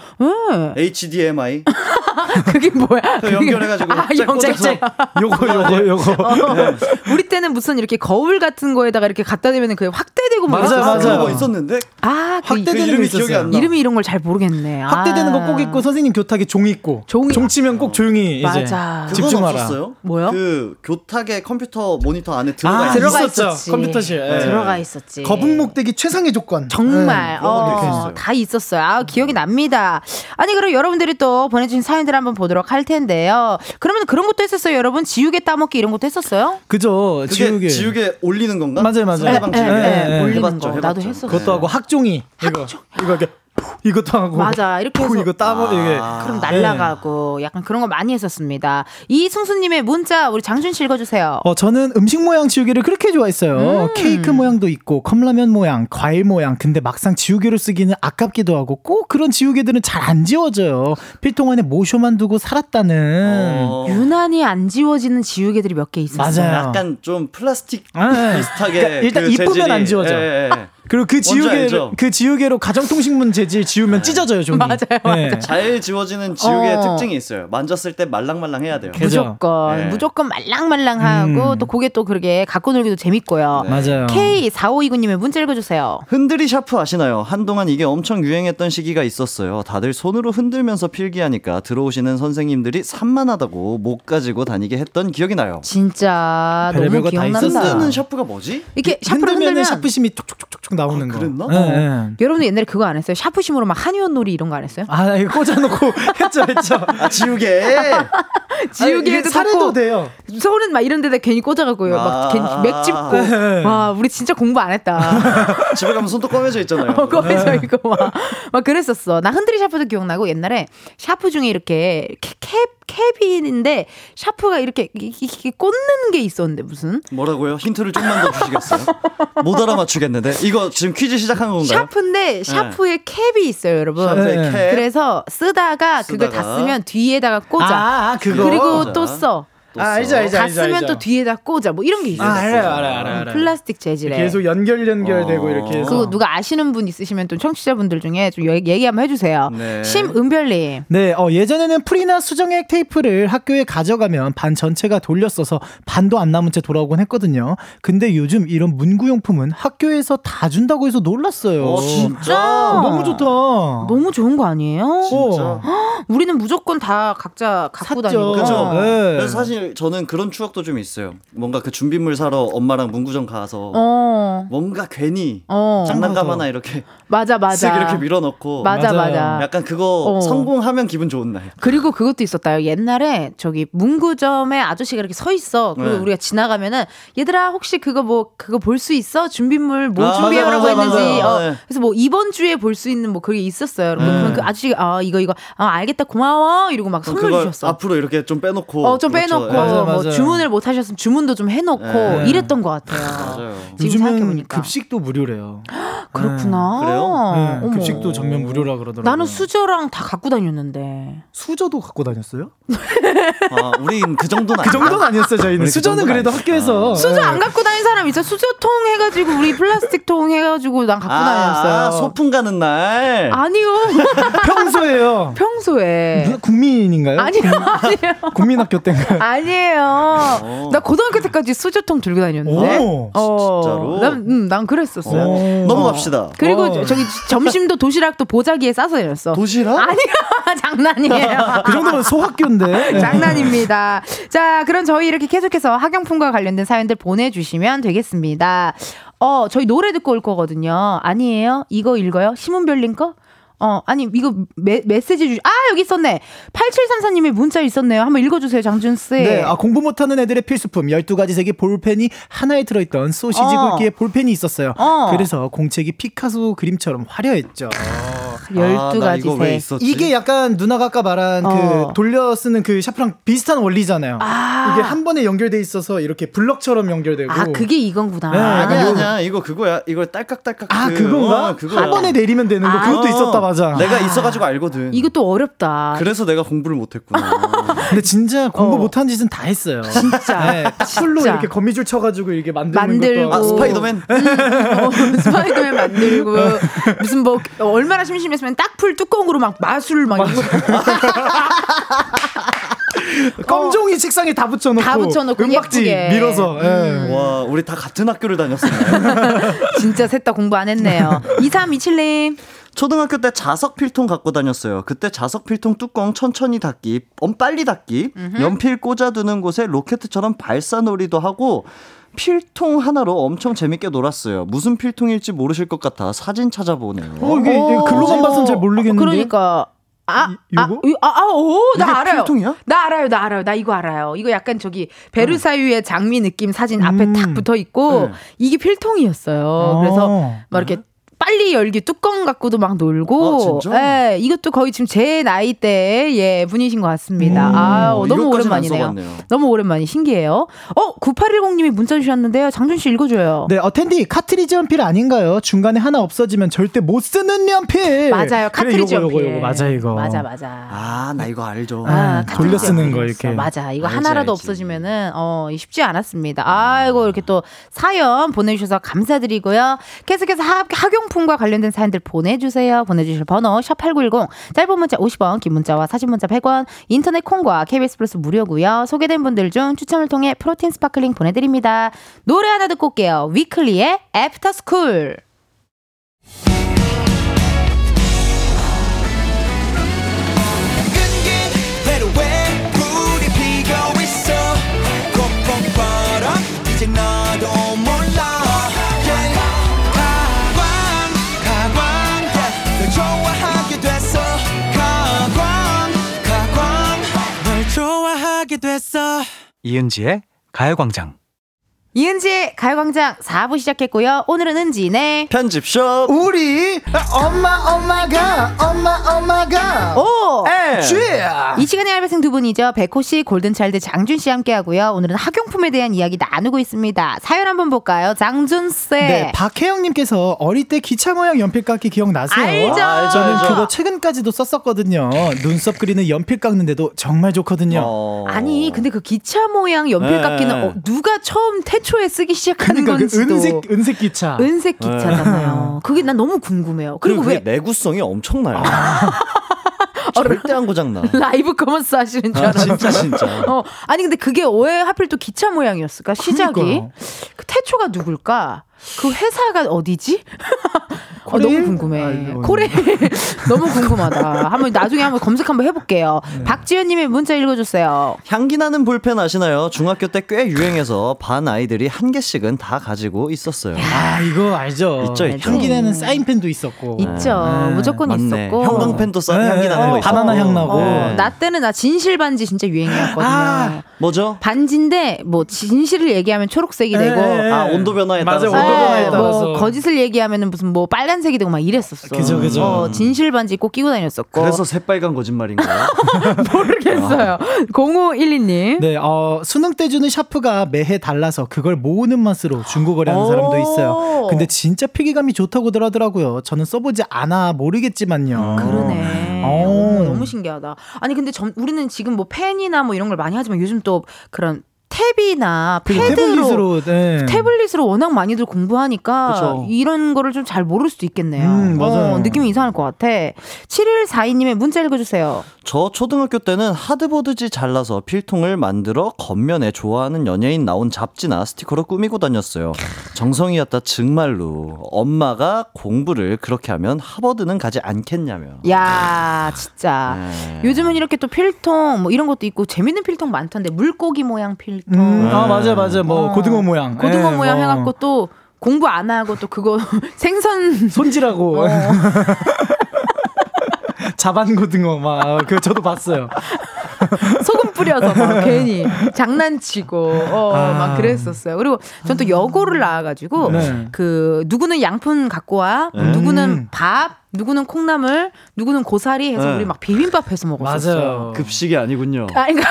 Speaker 1: 예.
Speaker 4: HDMI
Speaker 1: 그게 뭐야?
Speaker 4: 그 연결해가지고
Speaker 1: 아.
Speaker 4: 꽂아서.
Speaker 5: 요거 요거 요거.
Speaker 1: 어, 우리 때는 무슨 이렇게 거울 같은 거에다가 이렇게 갖다 대면 그게 확대되고 뭐.
Speaker 5: 맞아요.
Speaker 4: 그런 거 있었는데
Speaker 1: 아, 그
Speaker 5: 확대되는
Speaker 4: 이름이
Speaker 5: 거
Speaker 4: 기억이
Speaker 5: 있었어요.
Speaker 4: 안 나.
Speaker 1: 이름이 이런 걸 잘 모르겠네.
Speaker 5: 확대되는
Speaker 1: 아.
Speaker 5: 거꼭 있고 선생님 교탁에 종 있고
Speaker 1: 종이-
Speaker 5: 종 치면 꼭 조용히 이제
Speaker 1: 맞아.
Speaker 4: 그건
Speaker 5: 집중하라.
Speaker 4: 없었어요?
Speaker 1: 뭐요?
Speaker 4: 그 교탁의 컴퓨터 모니터 안에 들어가
Speaker 5: 아,
Speaker 1: 들어가
Speaker 5: 있었죠.
Speaker 1: 있었지.
Speaker 5: 컴퓨터실. 예.
Speaker 1: 들어가 있었지.
Speaker 5: 거북목대기 최상의 조건.
Speaker 1: 정말
Speaker 4: 것도
Speaker 1: 어. 다 있었어요. 아, 기억이 납니다. 아니 그럼 여러분들이 또 보내주신 사연들 한번 보도록 할 텐데요. 그러면 그런 것도 했었어요, 여러분. 지우개 따먹기 이런 것도 했었어요.
Speaker 5: 그죠. 지우개.
Speaker 4: 지우개. 올리는 건가?
Speaker 5: 맞아요, 맞아요.
Speaker 4: 상대방
Speaker 5: 예,
Speaker 4: 지우개.
Speaker 5: 예, 예.
Speaker 1: 올리는
Speaker 4: 해봤죠,
Speaker 1: 거
Speaker 4: 해봤죠.
Speaker 1: 나도 했었어.
Speaker 5: 그것도 하고 학종이 이거 이거 이렇게 이것도 하고
Speaker 1: 맞아. 이렇게 해서
Speaker 5: 이거 따먹 이게
Speaker 1: 그럼 날라가고 약간 그런 거 많이 했었습니다. 이승수님의 문자 우리 장준 씨 읽어주세요.
Speaker 5: 어, 저는 음식 모양 지우개를 그렇게 좋아했어요.
Speaker 1: 음.
Speaker 5: 케이크 모양도 있고, 컵라면 모양, 과일 모양. 근데 막상 지우개로 쓰기는 아깝기도 하고, 꼭 그런 지우개들은 잘 안 지워져요. 필통 안에 모쇼만 두고 살았다는.
Speaker 4: 어,
Speaker 1: 유난히 안 지워지는 지우개들이 몇 개 있었어요.
Speaker 5: 맞아요.
Speaker 4: 약간 좀 플라스틱
Speaker 5: 아, 네.
Speaker 4: 비슷하게
Speaker 5: 그러니까 일단
Speaker 4: 그
Speaker 5: 이쁘면
Speaker 4: 재질이-
Speaker 5: 안 지워져.
Speaker 4: 예, 예.
Speaker 5: 그리고 그
Speaker 4: 알죠?
Speaker 5: 그 지우개로 가정통신문 재질 지우면 찢어져요, 종이.
Speaker 1: 맞아요, 맞아요.
Speaker 4: 잘 지워지는 지우개의
Speaker 1: 어.
Speaker 4: 특징이 있어요. 만졌을 때 말랑말랑 해야 돼요.
Speaker 5: 그죠?
Speaker 1: 무조건
Speaker 4: 네.
Speaker 1: 무조건 말랑말랑하고
Speaker 5: 음.
Speaker 1: 또 그게 또 그렇게 갖고 놀기도 재밌고요.
Speaker 5: 맞아요.
Speaker 1: K4529님의 문자 읽어주세요.
Speaker 4: 흔들이 샤프 아시나요? 한동안 이게 엄청 유행했던 시기가 있었어요. 다들 손으로 흔들면서 필기하니까 들어오시는 선생님들이 산만하다고 못 가지고 다니게 했던 기억이 나요.
Speaker 1: 진짜 너무 기억난다.
Speaker 4: 흔드는 샤프가 뭐지?
Speaker 1: 이렇게 샤프를
Speaker 5: 흔들면
Speaker 1: 흔들면
Speaker 5: 샤프심이 촉촉촉촉 나오는 거.
Speaker 4: 그랬나?
Speaker 5: 예, 예.
Speaker 1: 여러분들 옛날에 그거 안 했어요? 샤프심으로 막 한의원 놀이 이런 거 안 했어요?
Speaker 5: 아, 이거 꽂아놓고 했죠, 했죠.
Speaker 4: 아 지우개.
Speaker 1: 지우개도 꽂고
Speaker 5: 돼요.
Speaker 1: 서울은 막 이런 데다 괜히 꽂아갖고요. 막
Speaker 4: 아.
Speaker 1: 괜히 맥 짚고. 와, 우리 진짜 공부 안 했다.
Speaker 4: 집에 가면 손도 까매져 있잖아요.
Speaker 1: 어, 꺼매져 이거 막, 막 그랬었어. 나 흔들이 샤프도 기억나고 옛날에 샤프 중에 이렇게 캐, 캡 캡인인데 샤프가 이렇게 이렇게 꽂는 게 있었는데 무슨
Speaker 4: 뭐라고요? 힌트를 좀만 더 주시겠어요? 못 알아맞추겠는데. 이거 지금 퀴즈 시작한 건가요?
Speaker 1: 샤프인데 샤프에 캡이 있어요, 여러분.
Speaker 5: 네.
Speaker 4: 캡.
Speaker 1: 그래서 쓰다가 그걸 다
Speaker 4: 쓰다가.
Speaker 1: 쓰면 뒤에다가 꽂아.
Speaker 5: 아, 아, 그거.
Speaker 1: 그리고. 또 써.
Speaker 4: 또
Speaker 5: 아,
Speaker 4: 써.
Speaker 5: 알죠, 알죠.
Speaker 1: 다 쓰면
Speaker 5: 알죠.
Speaker 1: 또 뒤에다 꽂아. 뭐 이런 게 있어요.
Speaker 5: 아, 알아요, 알아요, 알아요. 알아요.
Speaker 1: 플라스틱 재질에.
Speaker 5: 계속 연결 연결되고
Speaker 4: 어.
Speaker 5: 이렇게 해서.
Speaker 1: 그거 누가 아시는 분 있으시면 또 청취자분들 중에 좀 얘기, 얘기 한번 해주세요.
Speaker 4: 네.
Speaker 1: 심은별님.
Speaker 5: 네, 어, 예전에는 프리나 수정액 테이프를 학교에 가져가면 반 전체가 돌렸어서 반도 안 남은 채 돌아오곤 했거든요. 근데 요즘 이런 문구용품은 학교에서 다 준다고 해서 놀랐어요.
Speaker 4: 어, 진짜?
Speaker 5: 어, 너무 좋다.
Speaker 1: 너무 좋은 거 아니에요?
Speaker 4: 진짜.
Speaker 1: 우리는 무조건 다 각자 갖고. 다니고.
Speaker 4: 그죠?
Speaker 5: 네.
Speaker 4: 그래서 사실 저는 그런 추억도 좀 있어요. 뭔가 그 준비물 사러 엄마랑 문구점 가서
Speaker 1: 어.
Speaker 4: 뭔가 괜히
Speaker 1: 어.
Speaker 4: 장난감 하나 이렇게
Speaker 1: 맞아, 맞아.
Speaker 4: 쓱 이렇게 밀어넣고
Speaker 1: 맞아,
Speaker 5: 맞아요.
Speaker 1: 맞아.
Speaker 4: 약간 그거
Speaker 1: 어.
Speaker 4: 성공하면 기분 좋은 날.
Speaker 1: 그리고 그것도 있었다요. 옛날에 저기 문구점에 아저씨가 이렇게 서 있어. 그리고
Speaker 4: 네.
Speaker 1: 우리가 지나가면은 얘들아 혹시 그거 뭐 그거 볼 수 있어? 준비물 뭐
Speaker 4: 아,
Speaker 1: 준비해오라고
Speaker 4: 맞아, 맞아,
Speaker 1: 했는지.
Speaker 4: 맞아.
Speaker 1: 어,
Speaker 4: 네.
Speaker 1: 그래서 뭐 이번 주에 볼 수 있는 뭐 그게 있었어요.
Speaker 5: 네.
Speaker 1: 그러면 그 아저씨가 아 이거 이거 아 알겠다 고마워 이러고 막 선물 주셨어.
Speaker 4: 앞으로 이렇게 좀 빼놓고.
Speaker 1: 어좀
Speaker 4: 그렇죠.
Speaker 1: 빼놓고
Speaker 4: 예.
Speaker 5: 맞아요,
Speaker 1: 뭐
Speaker 5: 맞아요.
Speaker 1: 주문을 못 하셨으면 주문도 좀 해놓고
Speaker 4: 네.
Speaker 1: 이랬던 것 같아요.
Speaker 4: 맞아요.
Speaker 1: 지금
Speaker 5: 요즘은
Speaker 1: 생각해보니까
Speaker 5: 급식도 무료래요.
Speaker 1: 그렇구나.
Speaker 4: 그래요?
Speaker 5: 네,
Speaker 1: 어머.
Speaker 5: 급식도 전면 무료라 그러더라고요.
Speaker 1: 나는 수저랑 다 갖고 다녔는데.
Speaker 5: 수저도 갖고 다녔어요?
Speaker 4: 아, 우린 그 정도는
Speaker 5: 그. 정도는 아니었어요, 저희는.
Speaker 4: 그
Speaker 5: 수저는
Speaker 4: 정도는
Speaker 5: 그래도
Speaker 4: 아니지.
Speaker 5: 학교에서.
Speaker 1: 수저
Speaker 5: 네.
Speaker 1: 안 갖고 다니는 사람 있어. 수저통 해가지고 우리 플라스틱 통 해가지고 난 갖고
Speaker 4: 아,
Speaker 1: 다녔어요.
Speaker 4: 아, 소풍 가는 날.
Speaker 1: 아니요.
Speaker 5: 평소에요.
Speaker 1: 평소에.
Speaker 5: 누나 국민인가요?
Speaker 1: 아니요, 아니요.
Speaker 5: 국민학교 때인가요?
Speaker 1: 아니에요. 나 고등학교 때까지 수저통 들고 다녔는데.
Speaker 5: 오,
Speaker 1: 어,
Speaker 4: 진짜로?
Speaker 1: 난, 음, 난 그랬었어요.
Speaker 5: 오.
Speaker 4: 넘어갑시다.
Speaker 1: 그리고
Speaker 5: 어.
Speaker 1: 저- 저기 점심도 도시락도 보자기에 싸서 다녔어.
Speaker 4: 도시락?
Speaker 1: 아니요, 장난이에요.
Speaker 5: 그 정도면 소학교인데.
Speaker 1: 장난입니다. 자, 그럼 저희 이렇게 계속해서 학용품과 관련된 사연들 보내주시면 되겠습니다. 어, 저희 노래 듣고 올 거거든요. 아니에요? 이거 읽어요? 심은별님 거? 어, 아니, 이거 메, 메시지 주, 아, 여기 있었네. 8734님의 문자 있었네요. 한번 읽어주세요, 장준씨.
Speaker 5: 네, 아, 공부 못하는 애들의 필수품 12가지 색의 볼펜이 하나에 들어있던 소시지
Speaker 1: 어.
Speaker 5: 굵기의 볼펜이 있었어요.
Speaker 1: 어.
Speaker 5: 그래서 공책이 피카소 그림처럼 화려했죠.
Speaker 1: 12가지
Speaker 4: 아,
Speaker 1: 색.
Speaker 5: 이게 약간 누나가 아까 말한
Speaker 1: 어.
Speaker 5: 그 돌려 쓰는 그 샤프랑 비슷한 원리잖아요.
Speaker 1: 아.
Speaker 5: 이게 한 번에 연결돼 있어서 이렇게 블럭처럼 연결되고.
Speaker 1: 아, 그게 이건구나.
Speaker 5: 네,
Speaker 4: 아니야,
Speaker 5: 요-
Speaker 4: 아니야. 이거 그거야. 이거 딸깍딸깍.
Speaker 5: 아,
Speaker 4: 그,
Speaker 5: 그건가?
Speaker 4: 어, 그거야.
Speaker 5: 한 번에 내리면 되는 거.
Speaker 1: 아.
Speaker 5: 그것도 있었다, 맞아.
Speaker 4: 내가 있어가지고 알거든.
Speaker 1: 이것도 어렵다.
Speaker 4: 그래서 내가 공부를 못했구나.
Speaker 5: 근데 진짜 공부
Speaker 1: 어.
Speaker 5: 못한 짓은 다 했어요.
Speaker 1: 진짜.
Speaker 5: 네, 풀로. 이렇게 거미줄 쳐가지고 이렇게 만드는
Speaker 1: 만들고.
Speaker 5: 것도
Speaker 4: 아. 스파이더맨?
Speaker 1: 어, 스파이더맨 만들고 무슨 뭐 얼마나 심심했으면 딱풀 뚜껑으로 막 마술 막 이거
Speaker 5: 껌종이 책상에 다 붙여놓고
Speaker 1: 다 붙여놓고
Speaker 5: 은박지
Speaker 1: 예쁘게.
Speaker 5: 밀어서 예.
Speaker 4: 와, 우리 다 같은 학교를 다녔었네.
Speaker 1: 진짜 셋 다 공부 안 했네요. 2327님.
Speaker 4: 초등학교 때 자석 필통 갖고 다녔어요. 그때 자석 필통 뚜껑 천천히 닫기, 엄 빨리 닫기, 연필 꽂아두는 곳에 로켓처럼 발사놀이도 하고 필통 하나로 엄청 재밌게 놀았어요. 무슨 필통일지 모르실 것 같아 사진 찾아보네요.
Speaker 5: 어, 이게, 이게 글로만 봐서는 잘 모르겠는데.
Speaker 1: 그러니까 아,
Speaker 5: 이-
Speaker 1: 아? 이- 아, 아, 오, 나 알아요.
Speaker 4: 필통이야?
Speaker 1: 나 알아요, 나 알아요. 나 이거 알아요. 이거 약간 저기 베르사유의 장미 느낌 사진 앞에
Speaker 5: 음.
Speaker 1: 탁 붙어 있고
Speaker 4: 네.
Speaker 1: 이게 필통이었어요. 그래서
Speaker 5: 어.
Speaker 1: 막 이렇게 빨리 열기 뚜껑 갖고도 막 놀고.
Speaker 4: 아?
Speaker 1: 예, 이것도 거의 지금 제 나이 때의 예, 분이신 것 같습니다.
Speaker 5: 음.
Speaker 1: 아, 어, 너무 오랜만이네요. 너무 오랜만이 신기해요. 어, 9810님이 문자 주셨는데요. 장준 씨 읽어줘요.
Speaker 5: 네, 어텐디 카트리지 연필 아닌가요? 중간에 하나 없어지면 절대 못 쓰는 연필.
Speaker 1: 맞아요. 카트리지
Speaker 5: 그래,
Speaker 1: 연필.
Speaker 5: 요거, 맞아 이거.
Speaker 1: 맞아, 맞아.
Speaker 4: 아, 나 이거 알죠.
Speaker 5: 아,
Speaker 1: 카트리지
Speaker 5: 돌려 쓰는. 거 이렇게.
Speaker 1: 맞아. 이거
Speaker 4: 알지,
Speaker 1: 하나라도
Speaker 4: 알지.
Speaker 1: 없어지면은 어 쉽지 않았습니다. 아이고 이렇게 또 사연 보내주셔서 감사드리고요. 계속해서 학, 학 용품과 관련된 사연들 보내주세요. 보내주실 번호 샵8910 짧은 문자 50원 긴 문자와 사진 문자 100원 인터넷 콩과 KBS 플러스 무료고요. 소개된 분들 중 추첨을 통해 프로틴 스파클링 보내드립니다. 노래 하나 듣고 올게요. Weeekly의
Speaker 6: After School.
Speaker 7: 이은지의 가요광장.
Speaker 1: 이은지의 가요광장 4부 시작했고요. 오늘은 은지네.
Speaker 4: 편집숍
Speaker 5: 우리 엄마 엄마가 엄마 엄마가
Speaker 1: 오!
Speaker 4: 에.
Speaker 1: 이 시간에 알바생 두 분이죠. 백호 씨, 골든차일드 장준 씨 함께 하고요. 오늘은 학용품에 대한 이야기 나누고 있습니다. 사연 한번 볼까요? 장준 씨.
Speaker 5: 네, 박혜영님께서 어릴 때 기차 모양 연필 깎기 기억나세요?
Speaker 1: 알죠. 알죠,
Speaker 5: 저는
Speaker 4: 알죠.
Speaker 5: 그거 최근까지도 썼었거든요. 눈썹 그리는 연필 깎는데도 정말 좋거든요.
Speaker 4: 어.
Speaker 1: 아니, 근데 그 기차 모양 연필
Speaker 4: 네.
Speaker 1: 깎기는 어, 누가 처음 태 초에 쓰기 시작하는
Speaker 5: 그러니까 그
Speaker 1: 건지도.
Speaker 5: 은색 은색 기차.
Speaker 1: 은색 기차잖아요. 그게 난 너무 궁금해요.
Speaker 4: 그리고
Speaker 1: 그리고 왜
Speaker 4: 내구성이 엄청나요. 절대 안 고장 나.
Speaker 1: live commerce 하시는 줄
Speaker 4: 아,
Speaker 1: 알았어.
Speaker 4: 진짜 진짜.
Speaker 1: 어, 아니 근데 그게 왜 하필 또 기차 모양이었을까? 시작이
Speaker 5: 그러니까요.
Speaker 1: 그 태초가 누굴까? 그 회사가 어디지? 어? 너무 궁금해.
Speaker 5: 아이고.
Speaker 1: 코레 너무 궁금하다. 한번 나중에 한번 검색 한번 해볼게요.
Speaker 5: 네.
Speaker 1: 박지현님의 문자 읽어주세요.
Speaker 4: 향기 나는 볼펜 아시나요? 중학교 때 꽤 유행해서 반 아이들이 한 개씩은 다 가지고 있었어요.
Speaker 5: 아 이거 알죠.
Speaker 4: 있죠, 있죠.
Speaker 5: 향기 내는 사인펜도 있었고.
Speaker 1: 있죠.
Speaker 5: 네.
Speaker 1: 무조건
Speaker 4: 맞네.
Speaker 1: 있었고.
Speaker 4: 형광펜도 써
Speaker 5: 네,
Speaker 4: 향기 나는 거
Speaker 5: 어. 바나나 향 나고.
Speaker 1: 어, 나 때는 나 진실 반지 진짜 유행이었거든요.
Speaker 5: 아.
Speaker 4: 뭐죠?
Speaker 1: 반지인데 뭐 진실을 얘기하면 초록색이 되고
Speaker 5: 네.
Speaker 4: 아 온도 변화에
Speaker 5: 맞아,
Speaker 4: 따라서.
Speaker 5: 온도 변화에
Speaker 1: 네,
Speaker 5: 따라서.
Speaker 1: 뭐 거짓을 얘기하면은 무슨 뭐 빨간색이 되고 막 이랬었어.
Speaker 5: 그죠, 그죠.
Speaker 1: 어, 진실 반지 꼭 끼고 다녔었고.
Speaker 4: 그래서 새빨간 거짓말인가요?
Speaker 1: 모르겠어요. 0512님.
Speaker 5: 네, 어, 수능 때 주는 샤프가 매해 달라서 그걸 모으는 맛으로 중고거래하는
Speaker 1: 오.
Speaker 5: 사람도 있어요. 근데 진짜 필기감이 좋다고 들 하더라고요. 저는 써보지 않아 모르겠지만요.
Speaker 1: 그러네.
Speaker 5: 오.
Speaker 1: 어, 너무 신기하다. 아니 근데 점, 우리는 지금 뭐 펜이나 뭐 이런 걸 많이 하지만 요즘 또 그런 탭이나 패드로
Speaker 5: 태블릿으로 네.
Speaker 1: 태블릿으로 워낙 많이들 공부하니까
Speaker 4: 그쵸.
Speaker 1: 이런 거를 좀 잘 모를 수도 있겠네요.
Speaker 5: 음, 맞아요.
Speaker 1: 어, 느낌이 이상할 것 같아. 7142님의 문자 읽어주세요.
Speaker 4: 저 초등학교 때는 하드보드지 잘라서 필통을 만들어 겉면에 좋아하는 연예인 나온 잡지나 스티커로 꾸미고 다녔어요. 정성이었다 정말로. 엄마가 공부를 그렇게 하면 하버드는 가지 않겠냐며.
Speaker 1: 야 진짜.
Speaker 4: 네.
Speaker 1: 요즘은 이렇게 또 필통 뭐 이런 것도 있고 재밌는 필통 많던데 물고기 모양 필통.
Speaker 5: 음, 아 맞아 맞아 뭐
Speaker 1: 어.
Speaker 5: 고등어 모양
Speaker 1: 고등어
Speaker 5: 예,
Speaker 1: 모양
Speaker 5: 뭐
Speaker 1: 해갖고 또 공부 안 하고 또 그거 생선
Speaker 5: 손질하고
Speaker 1: 어.
Speaker 5: 자반 고등어 막 그 저도 봤어요.
Speaker 1: 소금 뿌려서 막 괜히 장난치고 어,
Speaker 5: 아.
Speaker 1: 막 그랬었어요. 그리고 전 또 여고를 나와가지고
Speaker 5: 네.
Speaker 1: 그 누구는 양푼 갖고 와, 뭐
Speaker 4: 네.
Speaker 1: 누구는 밥, 누구는 콩나물, 누구는 고사리 해서
Speaker 4: 네.
Speaker 1: 우리 막 비빔밥 해서 먹었었어요.
Speaker 5: 맞아요.
Speaker 4: 급식이 아니군요.
Speaker 1: 아, 그러니까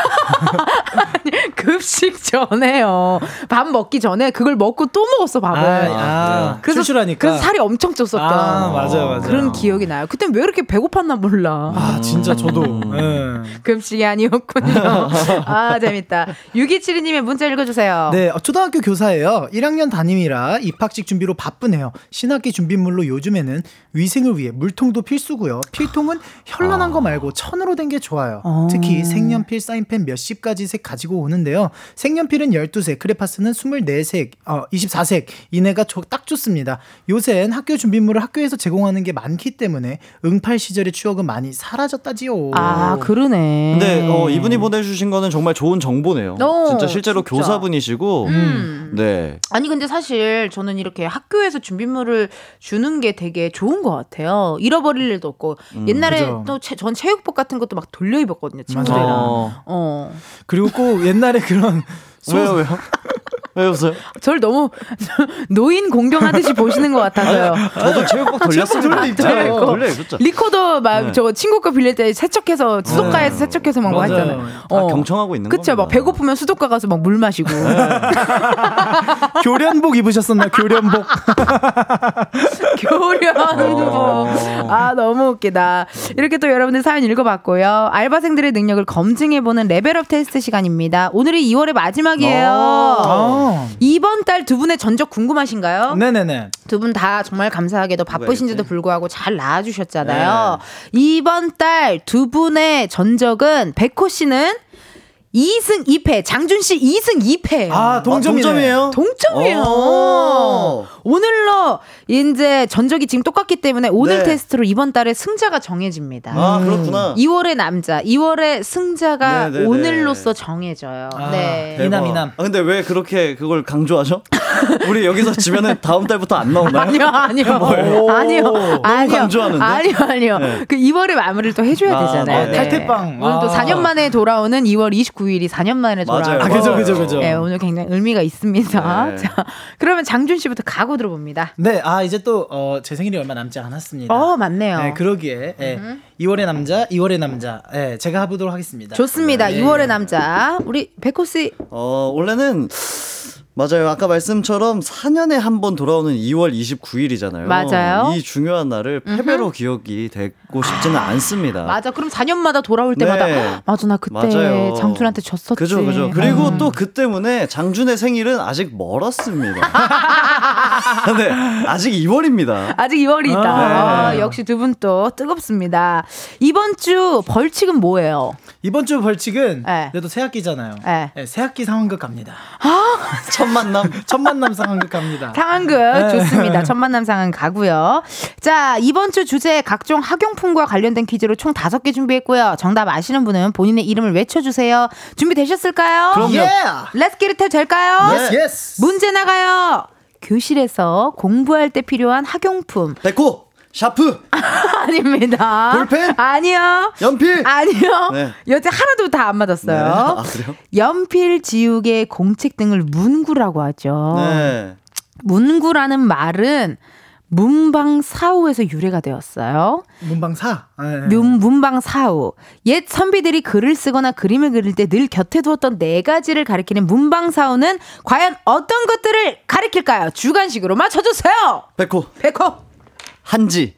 Speaker 1: 아니, 급식 전에요. 밥 먹기 전에 그걸 먹고 또 먹었어 밥을.
Speaker 5: 아, 아,
Speaker 1: 그래서
Speaker 5: 출출하니까.
Speaker 1: 그래서 살이 엄청 쪘었던
Speaker 5: 아, 맞아요, 맞아요.
Speaker 1: 그런 기억이 나요. 그때 왜 이렇게 배고팠나 몰라.
Speaker 5: 아 진짜 저도
Speaker 1: 음.
Speaker 5: 예.
Speaker 1: 급식이 아니 었군요. 아 재밌다. 6272님의 문자 읽어주세요.
Speaker 5: 네, 어, 초등학교 교사예요. 1학년 담임이라 입학식 준비로 바쁘네요. 신학기 준비물로 요즘에는 위생을 위해 물통도 필수고요. 필통은 현란한 거 말고 천으로 된 게 좋아요.
Speaker 1: 어.
Speaker 5: 특히 색연필, 사인펜 몇십 가지 색 가지고 오는데요. 색연필은 12색, 크레파스는 24색, 어, 24색 이내가 조- 딱 좋습니다. 요새는 학교 준비물을 학교에서 제공하는 게 많기 때문에 응팔 시절의 추억은 많이 사라졌다지요.
Speaker 1: 아 그러네.
Speaker 4: 근데 어, 이분이 보내주신 거는 정말 좋은 정보네요.
Speaker 1: 어,
Speaker 4: 진짜 실제로
Speaker 1: 진짜.
Speaker 4: 교사분이시고,
Speaker 1: 음.
Speaker 4: 네.
Speaker 1: 아니 근데 사실 저는 이렇게 학교에서 준비물을 주는 게 되게 좋은 것 같아요. 잃어버릴 일도 없고 옛날에
Speaker 5: 그죠.
Speaker 1: 또전 체육복 같은 것도 막 돌려 입었거든요 친구들이랑.
Speaker 4: 어,
Speaker 1: 어.
Speaker 5: 그리고 꼭 옛날에 그런
Speaker 4: 왜요, 왜요? 왜 웃어요?
Speaker 1: 저를 너무 노인 공경하듯이 보시는 것 같아서요.
Speaker 4: 저도 체육복 돌렸어요.
Speaker 5: 돌려.
Speaker 4: 네,
Speaker 1: 어.
Speaker 4: 입었죠.
Speaker 1: 리코더 막
Speaker 4: 네.
Speaker 1: 저 친구 거 빌릴 때 세척해서 수도가에서 세척해서 막. 했잖아요.
Speaker 4: 다 경청하고 있는
Speaker 1: 그쵸, 막
Speaker 4: 겁니다.
Speaker 1: 배고프면 수도가 가서 막 물 마시고.
Speaker 5: 교련복 입으셨었나요? 교련복.
Speaker 1: 교련. 아, 너무 웃기다. 이렇게 또 여러분들 사연 읽어봤고요. 알바생들의 능력을 검증해보는 레벨업 테스트 시간입니다. 오늘이 2월의 마지막이에요.
Speaker 5: 아.
Speaker 1: 이번 달 두 분의 전적 궁금하신가요?
Speaker 5: 네네네.
Speaker 1: 두 분 다 정말 감사하게도 바쁘신지도 불구하고 잘 나와주셨잖아요. 이번 달 두 분의 전적은 백호 씨는 2승 2패, 장준 씨 2승 2패.
Speaker 5: 아, 동점이네.
Speaker 4: 동점이에요?
Speaker 1: 동점이에요.
Speaker 4: 오.
Speaker 1: 오늘로 이제 전적이 지금 똑같기 때문에 오늘
Speaker 4: 네.
Speaker 1: 테스트로 이번 달에 승자가 정해집니다.
Speaker 4: 아, 그렇구나.
Speaker 1: 2월의 남자, 2월의 승자가
Speaker 4: 네, 네, 네.
Speaker 1: 오늘로써 정해져요.
Speaker 5: 아,
Speaker 1: 네.
Speaker 5: 대박. 이남, 이남.
Speaker 4: 아, 근데 왜 그렇게 그걸 강조하죠? 우리 여기서 지면은 다음 달부터 안 나오나요?
Speaker 1: 아니요, 아니요.
Speaker 4: 뭐예요?
Speaker 1: 아니요. 아니요.
Speaker 4: 강조하는데?
Speaker 1: 아니요, 아니요.
Speaker 4: 네.
Speaker 1: 그 2월에 마무리를 또 해줘야
Speaker 4: 아,
Speaker 1: 되잖아요.
Speaker 4: 네.
Speaker 5: 탈퇴빵.
Speaker 1: 오늘 또
Speaker 5: 아.
Speaker 1: 4년 만에 돌아오는 2월 29일이 4년 만에
Speaker 4: 맞아요.
Speaker 1: 돌아오는
Speaker 5: 아, 그죠, 그죠, 그죠.
Speaker 1: 네, 오늘 굉장히 의미가 있습니다.
Speaker 4: 네.
Speaker 1: 자, 그러면 장준 씨부터 각오 들어봅니다.
Speaker 5: 네, 아 이제 또 어, 제 생일이 얼마 남지 않았습니다.
Speaker 1: 어, 맞네요.
Speaker 5: 네, 그러기에 예, 2월의 남자, 2월의 남자, 예, 제가 해보도록 하겠습니다.
Speaker 1: 좋습니다.
Speaker 5: 네.
Speaker 1: 2월의 남자. 우리 백호 씨.
Speaker 4: 어, 원래는 맞아요. 아까 말씀처럼 4년에 한 번 돌아오는 2월 29일이잖아요.
Speaker 1: 맞아요.
Speaker 4: 이 중요한 날을 패배로 기억이 되고 싶지는 않습니다.
Speaker 1: 맞아. 그럼 4년마다 돌아올 때마다
Speaker 4: 네.
Speaker 1: 맞아 나 그때
Speaker 4: 맞아요.
Speaker 1: 장준한테 졌었지.
Speaker 4: 그죠, 그죠. 그리고
Speaker 1: 음.
Speaker 4: 또그 때문에 장준의 생일은 아직 멀었습니다. 근데 아직 2월입니다.
Speaker 1: 아직 2월이 있다.
Speaker 4: 아, 네.
Speaker 1: 아, 역시 두 분 또 뜨겁습니다. 이번 주 벌칙은 뭐예요?
Speaker 5: 이번 주 벌칙은
Speaker 1: 네.
Speaker 5: 그래도 새 학기잖아요.
Speaker 1: 네.
Speaker 5: 네, 새학기 상황극 갑니다.
Speaker 4: 첫 만남.
Speaker 5: 첫 만남 상황극 갑니다.
Speaker 1: 상황극
Speaker 5: 네.
Speaker 1: 좋습니다. 첫 만남 상황 가고요. 자 이번 주 주제 각종 학용품과 관련된 퀴즈로 총 다섯 개 준비했고요. 정답 아시는 분은 본인의 이름을 외쳐주세요. 준비되셨을까요?
Speaker 4: 그럼요.
Speaker 5: 예!
Speaker 1: Let's get it 될까요?
Speaker 5: yes yes.
Speaker 1: 문제 나가요. 교실에서 공부할 때 필요한 학용품
Speaker 4: 백호, 샤프,
Speaker 1: 아닙니다.
Speaker 4: 볼펜?
Speaker 1: 아니요.
Speaker 4: 연필.
Speaker 1: 아니요.
Speaker 4: 네.
Speaker 1: 여태 하나도 다 안 맞았어요.
Speaker 4: 네. 아?
Speaker 1: 연필, 지우개, 공책 등을 문구라고 하죠.
Speaker 4: 네.
Speaker 1: 문구라는 말은 문방사후에서 유래가 되었어요.
Speaker 5: 문방사. 네.
Speaker 1: 문, 문방사후. 옛 선비들이 글을 쓰거나 그림을 그릴 때 늘 곁에 두었던 네 가지를 가리키는 문방사후는 과연 어떤 것들을 가리킬까요? 주관식으로 맞춰주세요.
Speaker 4: 백호,
Speaker 1: 백호.
Speaker 4: 한지.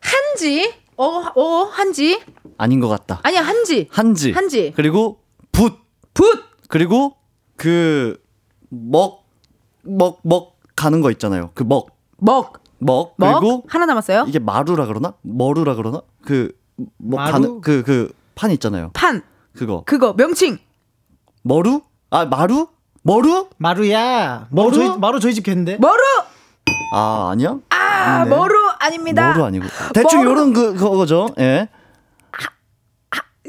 Speaker 1: 한지. 어, 어, 한지.
Speaker 4: 아닌 것 같다.
Speaker 1: 아니야, 한지.
Speaker 4: 한지.
Speaker 1: 한지.
Speaker 4: 그리고 붓.
Speaker 1: 붓.
Speaker 4: 그리고 그 먹, 먹, 먹 가는 거 있잖아요. 그 먹.
Speaker 1: 먹.
Speaker 4: 먹.
Speaker 1: 먹.
Speaker 4: 그리고
Speaker 1: 하나 남았어요.
Speaker 4: 이게 마루라 그러나? 머루라 그러나? 그, 뭐,
Speaker 5: 마루?
Speaker 4: 가는, 그, 그, 판 있잖아요.
Speaker 1: 판.
Speaker 4: 그거.
Speaker 1: 그거 명칭.
Speaker 4: 머루? 아, 마루? 머루?
Speaker 5: 마루야. 마루
Speaker 4: 머루?
Speaker 5: 저희 마루 저희 집 겠는데.
Speaker 1: 머루.
Speaker 4: 아, 아니야?
Speaker 1: 아,
Speaker 4: 네.
Speaker 1: 머루 아닙니다.
Speaker 4: 머루 아니고. 대충. 요런 그, 그거죠. 예.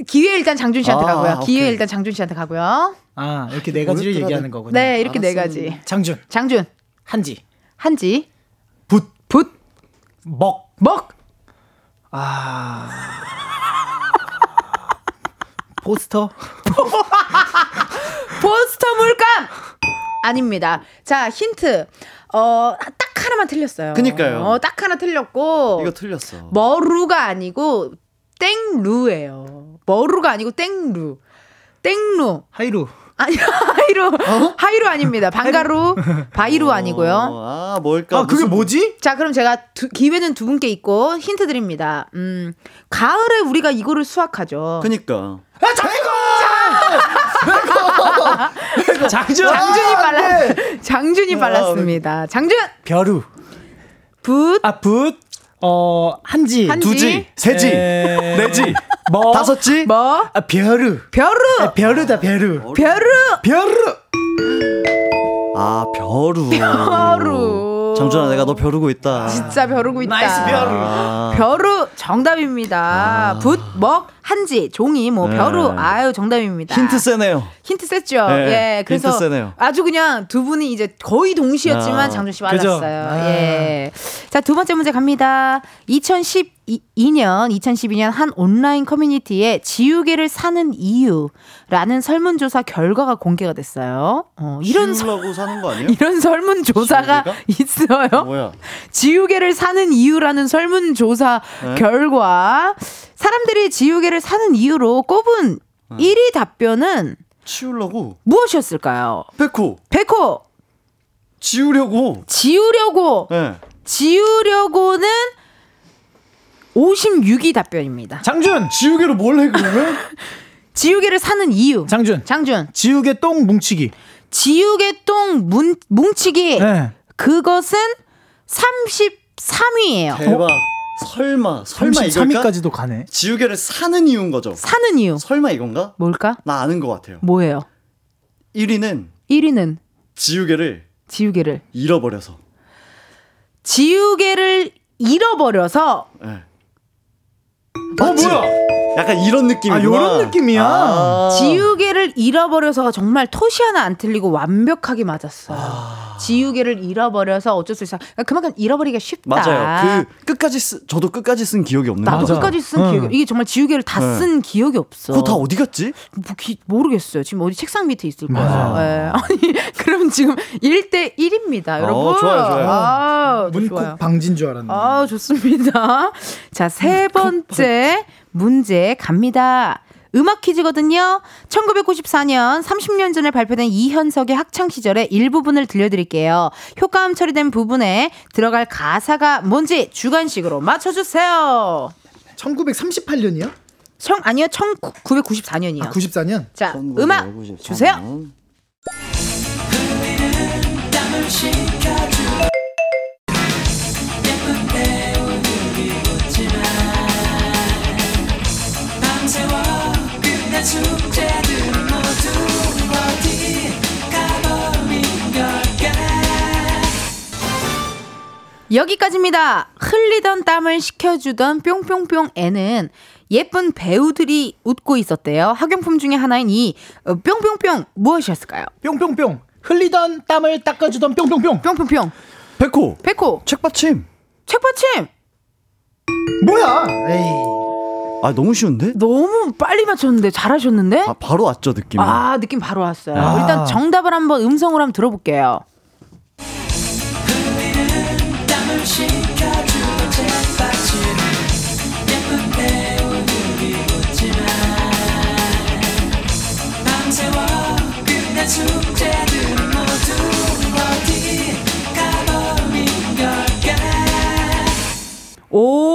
Speaker 1: 기회 일단 장준 씨한테
Speaker 4: 아,
Speaker 1: 가고요. 기회
Speaker 4: 오케이.
Speaker 1: 일단 장준 씨한테 가고요.
Speaker 5: 아 이렇게 네 가지를? 얘기하는 거군요.
Speaker 1: 네, 이렇게 네
Speaker 4: 알았어요.
Speaker 1: 가지.
Speaker 5: 장준,
Speaker 1: 장준,
Speaker 5: 한지,
Speaker 1: 한지,
Speaker 5: 붓,
Speaker 1: 붓,
Speaker 5: 먹.
Speaker 1: 먹,
Speaker 5: 아. 포스터.
Speaker 1: 포스터 물감 아닙니다. 자, 힌트. 어, 딱 하나만 틀렸어요.
Speaker 4: 그니까요.
Speaker 1: 어, 딱 하나 틀렸고.
Speaker 4: 이거 틀렸어.
Speaker 1: 머루가 아니고 땡루예요. 머루가 아니고 땡루. 땡루.
Speaker 5: 하이루.
Speaker 1: 아니 하이루. 하이루 아닙니다. 방가루, 바이루 아니고요.
Speaker 4: 어, 아, 뭘까?
Speaker 5: 아 그게
Speaker 4: 무슨-
Speaker 5: 뭐지?
Speaker 1: 자, 그럼 제가 두- 기회는 두 분께 있고 힌트 드립니다. 음, 가을에 우리가 이거를 수확하죠.
Speaker 4: 그니까.
Speaker 5: 아. 장준.
Speaker 1: 장준이
Speaker 5: 아,
Speaker 1: 빨랐,
Speaker 5: 네.
Speaker 1: 장준이 빨랐습니다. 장준,
Speaker 5: 벼루.
Speaker 1: 붓,
Speaker 5: 아 붓. 어 한지.
Speaker 1: 한지.
Speaker 4: 두지, 세지,
Speaker 5: 에...
Speaker 4: 네지,
Speaker 5: 뭐
Speaker 4: 다섯지.
Speaker 1: 뭐,
Speaker 5: 아 벼루.
Speaker 1: 벼루,
Speaker 5: 아, 벼루다 벼루.
Speaker 1: 벼루,
Speaker 5: 벼루.
Speaker 4: 아, 벼루.
Speaker 1: 벼루.
Speaker 4: 장준아, 내가 너 벼르고 있다.
Speaker 1: 진짜 벼르고 있다.
Speaker 5: nice 벼루.
Speaker 4: 아,
Speaker 1: 벼루 정답입니다. 붓, 먹, 한지, 종이, 뭐
Speaker 4: 네.
Speaker 1: 벼루. 아유 정답입니다.
Speaker 4: 힌트 세네요.
Speaker 1: 힌트 셌죠.
Speaker 4: 네,
Speaker 1: 예, 그래서
Speaker 4: 힌트 세네요.
Speaker 1: 아주 그냥 두 분이 이제 거의 동시였지만
Speaker 4: 아,
Speaker 1: 장준 씨? 맞았어요.
Speaker 5: 아.
Speaker 1: 예. 자, 두 번째 문제 갑니다. 2012년, 2012년 한 온라인 커뮤니티에 지우개를 사는 이유라는 설문조사 결과가 공개가 됐어요. 어, 이런 설-
Speaker 4: 키우려고 사는 거 아니에요?
Speaker 1: 이런 설문조사가 있어요.
Speaker 4: 뭐야?
Speaker 1: 지우개를 사는 이유라는 설문조사
Speaker 4: 네?
Speaker 1: 결과 사람들이 지우개를 사는 이유로 꼽은
Speaker 4: 네.
Speaker 1: 1위 답변은
Speaker 4: 치우려고.
Speaker 1: 무엇이었을까요?
Speaker 4: 백호.
Speaker 1: 백호
Speaker 4: 지우려고.
Speaker 1: 지우려고
Speaker 4: 예.
Speaker 1: 지우려고는 56위 답변입니다.
Speaker 5: 장준.
Speaker 4: 지우개로 뭘 해, 그러면?
Speaker 1: 지우개를 사는 이유.
Speaker 5: 장준.
Speaker 1: 장준
Speaker 5: 지우개 똥 뭉치기.
Speaker 1: 지우개 똥 문, 뭉치기
Speaker 5: 네.
Speaker 1: 그것은 33위예요.
Speaker 4: 대박. 설마, 설마 이걸까?
Speaker 5: 33위까지도 가네.
Speaker 4: 지우개를 사는 이유인 거죠.
Speaker 1: 사는 이유
Speaker 4: 설마 이건가?
Speaker 1: 뭘까?
Speaker 4: 나 아는 것 같아요.
Speaker 1: 뭐예요?
Speaker 4: 1위는
Speaker 1: 1위는
Speaker 4: 지우개를
Speaker 1: 지우개를
Speaker 4: 잃어버려서.
Speaker 1: 지우개를 잃어버려서
Speaker 4: 예.
Speaker 5: 어
Speaker 4: 맞지?
Speaker 5: 뭐야?
Speaker 4: 약간 이런 느낌이구나.
Speaker 5: 아, 요런 느낌이야.
Speaker 4: 아.
Speaker 1: 지우개 지우개를 잃어버려서가 정말 토시 하나 안 틀리고 완벽하게 맞았어요. 지우개를 잃어버려서 어쩔 수 없어. 그만큼 잃어버리기가 쉽다.
Speaker 4: 맞아요. 그 끝까지 쓰, 저도 끝까지 쓴 기억이 없는
Speaker 1: 나도
Speaker 4: 거죠.
Speaker 1: 끝까지 쓴
Speaker 5: 응.
Speaker 1: 기억이 이게 정말 지우개를 다
Speaker 4: 네.
Speaker 1: 쓴 기억이 없어.
Speaker 4: 그거 다 어디 갔지?
Speaker 1: 뭐 기- 모르겠어요. 지금 어디 책상 밑에 있을 거예요. 예. 아니, 그럼 지금 1대 1입니다, 여러분.
Speaker 4: 어, 좋아요, 좋아요.
Speaker 1: 아,
Speaker 5: 문콕
Speaker 1: 좋아요.
Speaker 5: 방진 줄 알았네.
Speaker 1: 아, 좋습니다. 자, 세 번째 문제 갑니다. 음악 퀴즈거든요. 1994년 30년 전에 발표된 이현석의 학창 시절의 일부분을 들려드릴게요. 효과음 처리된 부분에 들어갈 가사가 뭔지 주관식으로 맞춰주세요.
Speaker 5: 1938년이요?
Speaker 1: 청 아니요, 1994년이요.
Speaker 5: 아, 94년?
Speaker 1: 자, 음악 주세요. 여기까지입니다. 흘리던 땀을 식혀주던 뿅뿅뿅 애는 예쁜 배우들이 웃고 있었대요. 학용품 중에 하나인 이 어, 뿅뿅뿅 무엇이었을까요?
Speaker 5: 뿅뿅뿅. 흘리던 땀을 닦아주던 뿅뿅뿅.
Speaker 1: 뿅뿅뿅.
Speaker 4: 백호
Speaker 1: 백호.
Speaker 4: 책받침.
Speaker 1: 책받침.
Speaker 5: 뭐야? 에이.
Speaker 4: 아 너무 쉬운데?
Speaker 1: 너무 빨리 맞췄는데 잘하셨는데?
Speaker 4: 아 바로 왔죠 느낌이.
Speaker 1: 아, 느낌 바로 왔어요.
Speaker 5: 아.
Speaker 1: 일단 정답을 한번 음성으로 한번 들어볼게요. 오,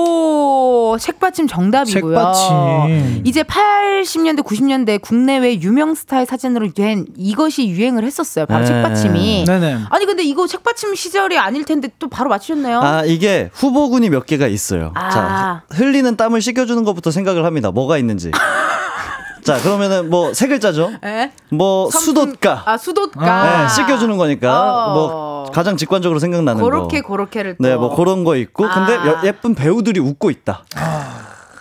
Speaker 1: 책받침 정답이고요.
Speaker 5: 책받침.
Speaker 1: 이제 80년대, 90년대 국내외 유명 스타의 사진으로 된 이것이 유행을 했었어요. 바로
Speaker 4: 네.
Speaker 1: 책받침이.
Speaker 5: 네네.
Speaker 1: 아니 근데 이거 책받침 시절이 아닐 텐데 또 바로 맞추셨네요.
Speaker 4: 아 이게 후보군이 몇 개가 있어요.
Speaker 1: 아.
Speaker 4: 자 흘리는 땀을 씻겨주는 것부터 생각을 합니다. 뭐가 있는지. 자 그러면은 뭐 세 글자죠.
Speaker 1: 예?
Speaker 4: 뭐
Speaker 1: 성품-
Speaker 4: 수돗가.
Speaker 1: 아 수돗가.
Speaker 4: 네, 씻겨주는 거니까
Speaker 1: 어.
Speaker 4: 뭐 가장 직관적으로 생각나는
Speaker 1: 그렇게
Speaker 4: 거.
Speaker 1: 그렇게를 또.
Speaker 4: 네, 뭐 그런 거 있고 근데
Speaker 1: 아.
Speaker 4: 여- 예쁜 배우들이 웃고 있다.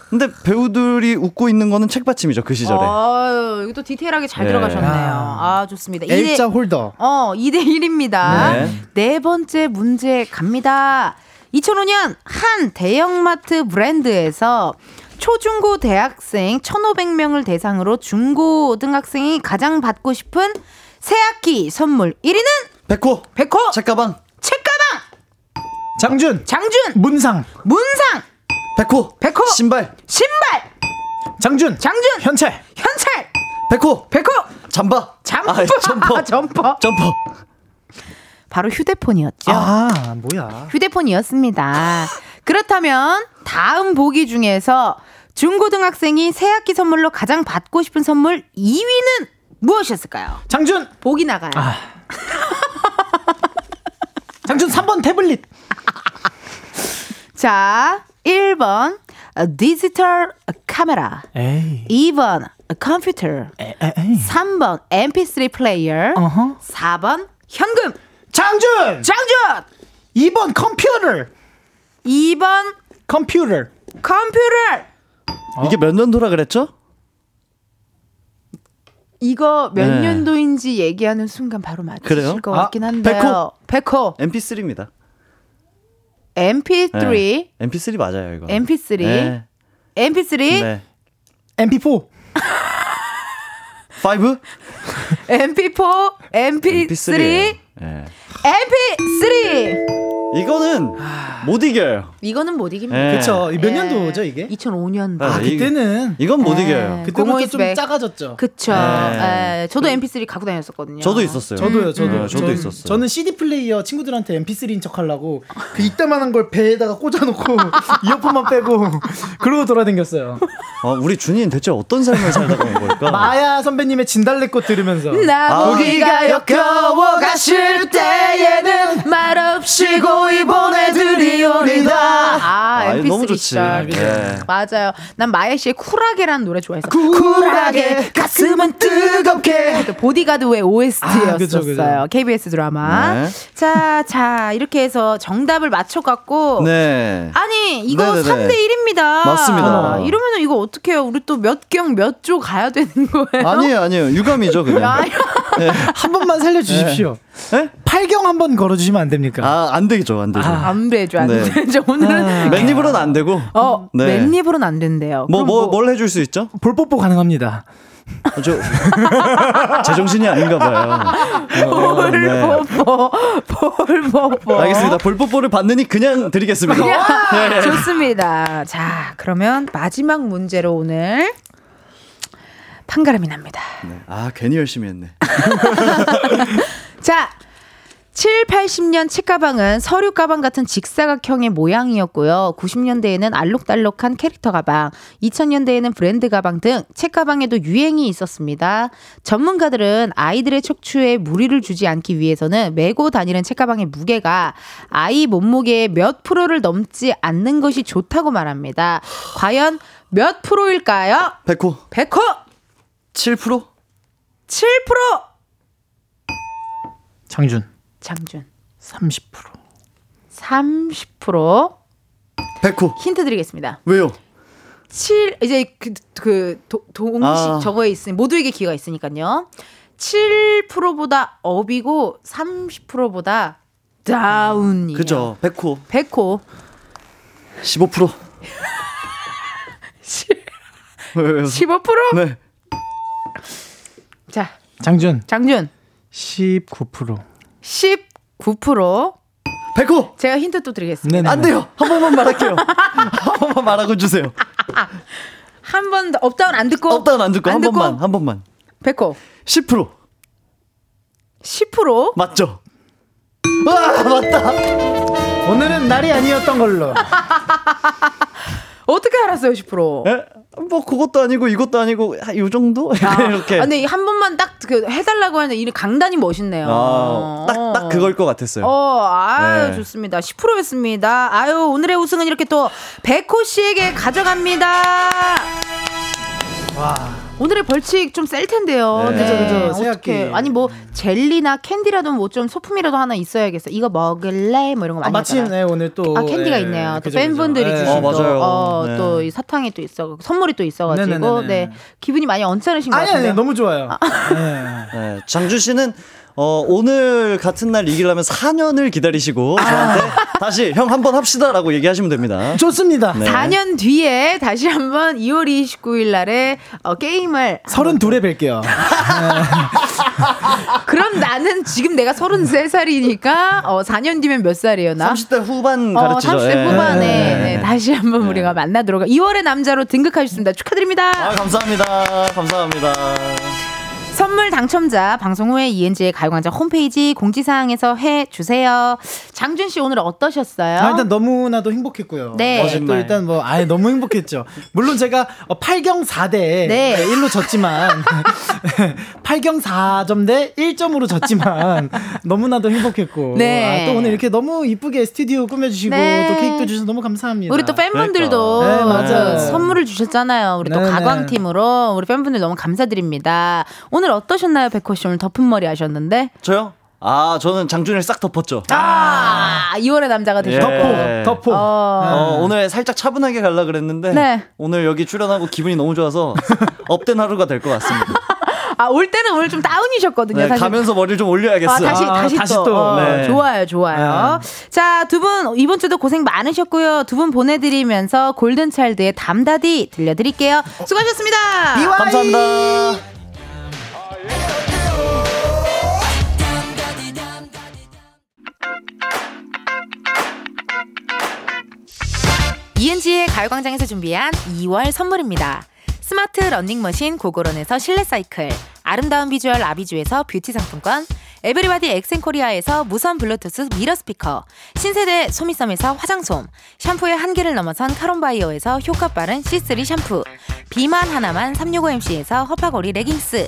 Speaker 4: 근데 배우들이 웃고 있는 거는 책받침이죠 그 시절에.
Speaker 1: 아유, 이거 또 디테일하게 잘
Speaker 4: 네.
Speaker 1: 들어가셨네요. 아, 좋습니다. 이대-
Speaker 5: L자 홀더.
Speaker 1: 어, 2대 1입니다.
Speaker 4: 네.
Speaker 1: 네 번째 문제 갑니다. 2005년 한 대형마트 브랜드에서 초중고 대학생 1,500명을 대상으로 중고등학생이 가장 받고 싶은 새학기 선물 1위는
Speaker 4: 백호.
Speaker 1: 백호.
Speaker 4: 책가방.
Speaker 1: 책가방.
Speaker 5: 장준.
Speaker 1: 장준.
Speaker 5: 문상.
Speaker 1: 문상.
Speaker 4: 백호.
Speaker 1: 백호.
Speaker 4: 신발.
Speaker 1: 신발.
Speaker 5: 장준.
Speaker 1: 장준.
Speaker 5: 현찰.
Speaker 1: 현찰.
Speaker 4: 백호.
Speaker 1: 백호.
Speaker 4: 잠바.
Speaker 1: 잠바.
Speaker 4: 아, 점퍼
Speaker 1: 점퍼
Speaker 4: 점퍼
Speaker 1: 바로 휴대폰이었죠.
Speaker 5: 아, 뭐야.
Speaker 1: 휴대폰이었습니다. 그렇다면 다음 보기 중에서 중고등학생이 새학기 선물로 가장 받고 싶은 선물 2위는 무엇이었을까요?
Speaker 5: 장준.
Speaker 1: 보기 나가요.
Speaker 5: 아. 장준 3번 태블릿.
Speaker 1: 자, 1번 디지털 카메라,
Speaker 5: 에이.
Speaker 1: 2번 컴퓨터,
Speaker 5: 에, 에, 에이.
Speaker 1: 3번 MP3 플레이어,
Speaker 5: 어허.
Speaker 1: 4번 현금.
Speaker 5: 장준.
Speaker 1: 장준!
Speaker 5: 2번 컴퓨터.
Speaker 1: 2번
Speaker 5: 컴퓨터.
Speaker 1: 컴퓨터.
Speaker 4: 이게 몇 년도라 그랬죠?
Speaker 1: 이거 몇
Speaker 4: 네.
Speaker 1: 년도인지 얘기하는 순간 바로 맞으실
Speaker 4: 그래요?
Speaker 1: 것
Speaker 4: 아,
Speaker 1: 같긴 한데요. 백호.
Speaker 4: MP3입니다.
Speaker 1: MP3,
Speaker 4: MP3 맞아요 이거.
Speaker 1: MP3,
Speaker 4: 네.
Speaker 1: MP3,
Speaker 4: 네.
Speaker 5: MP4.
Speaker 4: 5?
Speaker 1: MP4, MP3,
Speaker 4: MP3. 네.
Speaker 1: MP3.
Speaker 4: 이거는 못 이겨요.
Speaker 1: 이거는 못 이깁니다.
Speaker 4: 네.
Speaker 5: 그쵸. 몇
Speaker 1: 예.
Speaker 5: 년도죠, 이게?
Speaker 1: 2005년도.
Speaker 5: 아,
Speaker 4: 네, 이-
Speaker 5: 그때는.
Speaker 4: 이건 못
Speaker 1: 네.
Speaker 4: 이겨요.
Speaker 5: 그때부터 좀
Speaker 1: 공허이스백.
Speaker 5: 작아졌죠.
Speaker 1: 그쵸.
Speaker 4: 네.
Speaker 1: 예, 저도 MP3 갖고 다녔었거든요.
Speaker 4: 저도 있었어요.
Speaker 5: 저도요, 저도.
Speaker 4: 네, 저도
Speaker 5: 전-
Speaker 4: 있었어요.
Speaker 5: 저는 CD 플레이어 친구들한테 MP3인 척 하려고 그 이따만한 걸 배에다가 꽂아놓고 이어폰만 빼고 그러고 돌아다녔어요.
Speaker 4: 어, 우리 준이는 대체 어떤 삶을 살다가 온 걸까?
Speaker 5: 마야 선배님의 진달래꽃 들으면서
Speaker 1: 나
Speaker 4: 아.
Speaker 1: 보기가 역겨워 가실 때에는 말없이 고이 보내드리오리다. 아,
Speaker 4: 아이,
Speaker 1: MP3.
Speaker 4: 너무 좋지.
Speaker 1: 시절.
Speaker 4: 네.
Speaker 1: 맞아요. 난 마예 씨의 쿨하게라는 노래 좋아했어.
Speaker 5: 쿨하게 가슴은 뜨겁게
Speaker 1: 그 보디가드의 OST였었어요.
Speaker 5: 아, 그죠, 그죠.
Speaker 1: KBS 드라마.
Speaker 4: 네.
Speaker 1: 자, 자, 이렇게 해서 정답을 맞춰갖고.
Speaker 4: 네.
Speaker 1: 아니, 이거
Speaker 4: 네네네.
Speaker 1: 3대 1입니다.
Speaker 4: 맞습니다.
Speaker 1: 이러면 이거 어떡해요? 우리 또 몇 경 몇 조 가야 되는 거예요?
Speaker 4: 아니에요, 아니에요. 유감이죠, 그냥.
Speaker 1: 아니,
Speaker 5: 한 번만 살려주십시오.
Speaker 4: 네?
Speaker 5: 팔경 한번 걸어주시면 안 됩니까?
Speaker 4: 아, 안 되죠, 안 되죠.
Speaker 1: 안 되죠, 안
Speaker 4: 네.
Speaker 1: 되죠. 오늘은.
Speaker 4: 맨입으로는 안 되고.
Speaker 1: 어,
Speaker 4: 네.
Speaker 1: 맨입으로는 안 된대요.
Speaker 4: 뭐,
Speaker 1: 그럼
Speaker 4: 뭐, 뭘 해줄 수 있죠?
Speaker 5: 볼뽀뽀 가능합니다.
Speaker 4: 저, 제정신이 아닌가 봐요. 어, 네.
Speaker 1: 볼뽀뽀, 볼뽀뽀.
Speaker 4: 알겠습니다. 볼뽀뽀를 받느니 그냥 드리겠습니다. 네.
Speaker 1: 좋습니다. 자, 그러면 마지막 문제로 오늘 판가름이 납니다.
Speaker 4: 아, 괜히 열심히 했네.
Speaker 1: 자, 7, 80년 책가방은 서류 가방 같은 직사각형의 모양이었고요. 90년대에는 알록달록한 캐릭터 가방, 2000년대에는 브랜드 가방 등 책가방에도 유행이 있었습니다. 전문가들은 아이들의 척추에 무리를 주지 않기 위해서는 메고 다니는 책가방의 무게가 아이 몸무게의 몇 프로를 넘지 않는 것이 좋다고 말합니다. 과연 몇 프로일까요?
Speaker 4: 백호,
Speaker 1: 100호
Speaker 4: 7%?
Speaker 1: 7%
Speaker 5: 장준
Speaker 1: 장준
Speaker 5: 30%.
Speaker 1: 30%
Speaker 4: 백호.
Speaker 1: 힌트 드리겠습니다.
Speaker 4: 왜요?
Speaker 1: 7 이제 그, 그 도, 동식
Speaker 4: 아.
Speaker 1: 저거에 있으니 모두에게 기회가 있으니까요. 7%보다 업이고 30%보다 다운이에요.
Speaker 4: 그죠. 백호.
Speaker 1: 백호
Speaker 4: 15%. 왜요?
Speaker 1: 15%?
Speaker 4: 네.
Speaker 1: 자,
Speaker 5: 장준
Speaker 1: 장준
Speaker 5: 19%.
Speaker 1: 19%
Speaker 4: 백호!
Speaker 1: 제가 힌트 또 드리겠습니다.
Speaker 5: 네네.
Speaker 4: 안 돼요. 한 번만 말할게요. 한 번만 말하고 주세요.
Speaker 1: 한 번 더 up down 안 듣고
Speaker 4: up down 안 듣고 한
Speaker 1: 듣고?
Speaker 4: 번만, 한 번만.
Speaker 1: 백호
Speaker 4: 10%.
Speaker 1: 10%
Speaker 4: 맞죠? 와, 맞다.
Speaker 5: 오늘은 날이 아니었던 걸로.
Speaker 1: 어떻게 알았어요, 10%?
Speaker 4: 에? 뭐 그것도 아니고 이것도 아니고 한요 정도 이렇게.
Speaker 1: 아, 근데 한 번만 딱 그 해달라고 하는데 이 강단이 멋있네요.
Speaker 4: 아, 딱, 딱 그걸 것 같았어요.
Speaker 1: 어, 아유,
Speaker 4: 네.
Speaker 1: 좋습니다. 10%였습니다. 아유, 오늘의 우승은 이렇게 또 백호 씨에게 가져갑니다. 오늘의 벌칙 좀 셀 텐데요.
Speaker 4: 네.
Speaker 5: 그죠, 그죠.
Speaker 1: 어떻게? 아니 뭐 젤리나 캔디라도 뭐 좀 소품이라도 하나 있어야겠어. 이거 먹을래? 뭐 이런 거
Speaker 5: 아,
Speaker 1: 많이
Speaker 5: 마침
Speaker 1: 하잖아.
Speaker 5: 네, 오늘 또
Speaker 1: 아 캔디가
Speaker 5: 예,
Speaker 1: 있네요. 또
Speaker 5: 그죠,
Speaker 1: 팬분들이
Speaker 5: 그죠.
Speaker 1: 주신
Speaker 4: 어,
Speaker 1: 또,
Speaker 4: 맞아요.
Speaker 1: 어,
Speaker 4: 네.
Speaker 1: 또이 사탕이 또 있어, 선물이 또 있어가지고,
Speaker 5: 네네네네.
Speaker 1: 네 기분이 많이 언짢으신 것
Speaker 5: 아니
Speaker 1: 같은데.
Speaker 5: 아니 너무 좋아요.
Speaker 1: 아.
Speaker 5: 네.
Speaker 4: 네, 장준 씨는 어, 오늘 같은 날 이기려면 4년을 기다리시고 저한테 다시 형 한번 합시다라고 얘기하시면 됩니다.
Speaker 5: 좋습니다.
Speaker 4: 네.
Speaker 1: 4년 뒤에 다시 한번 2월 29일 날에 어, 게임을
Speaker 5: 32에 뵐게요.
Speaker 1: 그럼 나는 지금 내가 33살이니까 어, 4년 뒤면 몇 살이에요 나?
Speaker 4: 30대 후반
Speaker 1: 어,
Speaker 4: 가르치죠.
Speaker 1: 30대
Speaker 4: 예.
Speaker 1: 후반에
Speaker 4: 네.
Speaker 1: 네, 다시 한번 우리가 만나도록 2월의 남자로 등극하셨습니다. 축하드립니다.
Speaker 4: 아, 감사합니다. 감사합니다.
Speaker 1: 선물 당첨자 방송 후에 이은지의 가요광장 홈페이지 공지사항에서 해 주세요. 장준 씨 오늘 어떠셨어요?
Speaker 5: 아, 일단 너무나도 행복했고요.
Speaker 1: 네.
Speaker 5: 어, 또. 일단 뭐 아예 너무 행복했죠. 물론 제가 어, 8경 4대
Speaker 1: 네.
Speaker 5: 1로 졌지만 8경 4점 대 1점으로 졌지만 너무나도 행복했고
Speaker 1: 네.
Speaker 5: 아, 또 오늘 이렇게 너무 이쁘게 스튜디오 꾸며주시고
Speaker 1: 네.
Speaker 5: 또 케이크도 주셔서 너무 감사합니다.
Speaker 1: 우리 또 팬분들도
Speaker 5: 그러니까. 네, 맞아요.
Speaker 1: 주셨잖아요. 우리 또
Speaker 5: 네네.
Speaker 1: 가광팀으로 우리 팬분들 너무 감사드립니다. 오늘 어떠셨나요, 백호 씨? 오늘 덮은 머리 하셨는데?
Speaker 4: 저요? 아, 저는 장준이를 싹 덮었죠.
Speaker 1: 아, 2월의 남자가 되셨고.
Speaker 4: 예.
Speaker 5: 덮어 덮어.
Speaker 1: 어.
Speaker 4: 어, 오늘 살짝 차분하게 가려 그랬는데
Speaker 1: 네.
Speaker 4: 오늘 여기 출연하고 기분이 너무 좋아서 up된 하루가 될 것 같습니다.
Speaker 1: 아, 올 때는 오늘 좀 다운이셨거든요.
Speaker 4: 네,
Speaker 1: 사실.
Speaker 4: 가면서 머리를 좀 올려야겠어요.
Speaker 1: 아, 다시,
Speaker 5: 아,
Speaker 1: 다시,
Speaker 5: 다시
Speaker 1: 또.
Speaker 5: 또.
Speaker 1: 어,
Speaker 4: 네.
Speaker 1: 좋아요, 좋아요. 자, 두 분, 이번 주도 고생 많으셨고요. 두 분 보내드리면서 골든차일드의 담다디 들려드릴게요. 수고하셨습니다.
Speaker 4: 감사합니다.
Speaker 1: 이은지의 가요광장에서 준비한 2월 선물입니다. 스마트 러닝머신 고고런에서 실내 사이클, 아름다운 비주얼 아비주에서 뷰티 상품권, 에브리바디 엑센코리아에서 무선 블루투스 mirror 스피커, 신세대 소미섬에서 화장솜, 샴푸의 한계를 넘어선 카론바이어에서 효과 빠른 C3 샴푸, 비만 하나만 365MC에서 허파고리 레깅스,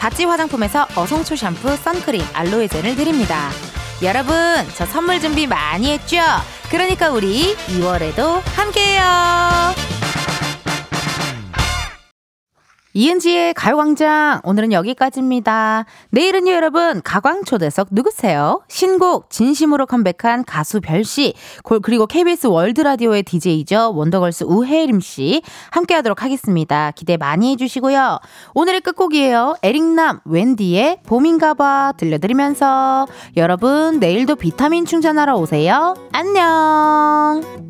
Speaker 1: 바찌 화장품에서 어성초 샴푸 선크림 알로에 젤을 드립니다 여러분 저 선물 준비 많이 했죠? 그러니까 우리 2월에도 함께해요 이은지의 가요광장 오늘은 여기까지입니다. 내일은요 여러분 가광초대석 누구세요? 신곡 진심으로 컴백한 가수 별씨 그리고 KBS 월드라디오의 DJ죠 원더걸스 우혜림씨 함께하도록 하겠습니다. 기대 많이 해주시고요. 오늘의 끝곡이에요. 에릭남 웬디의 봄인가봐 들려드리면서 여러분 내일도 비타민 충전하러 오세요. 안녕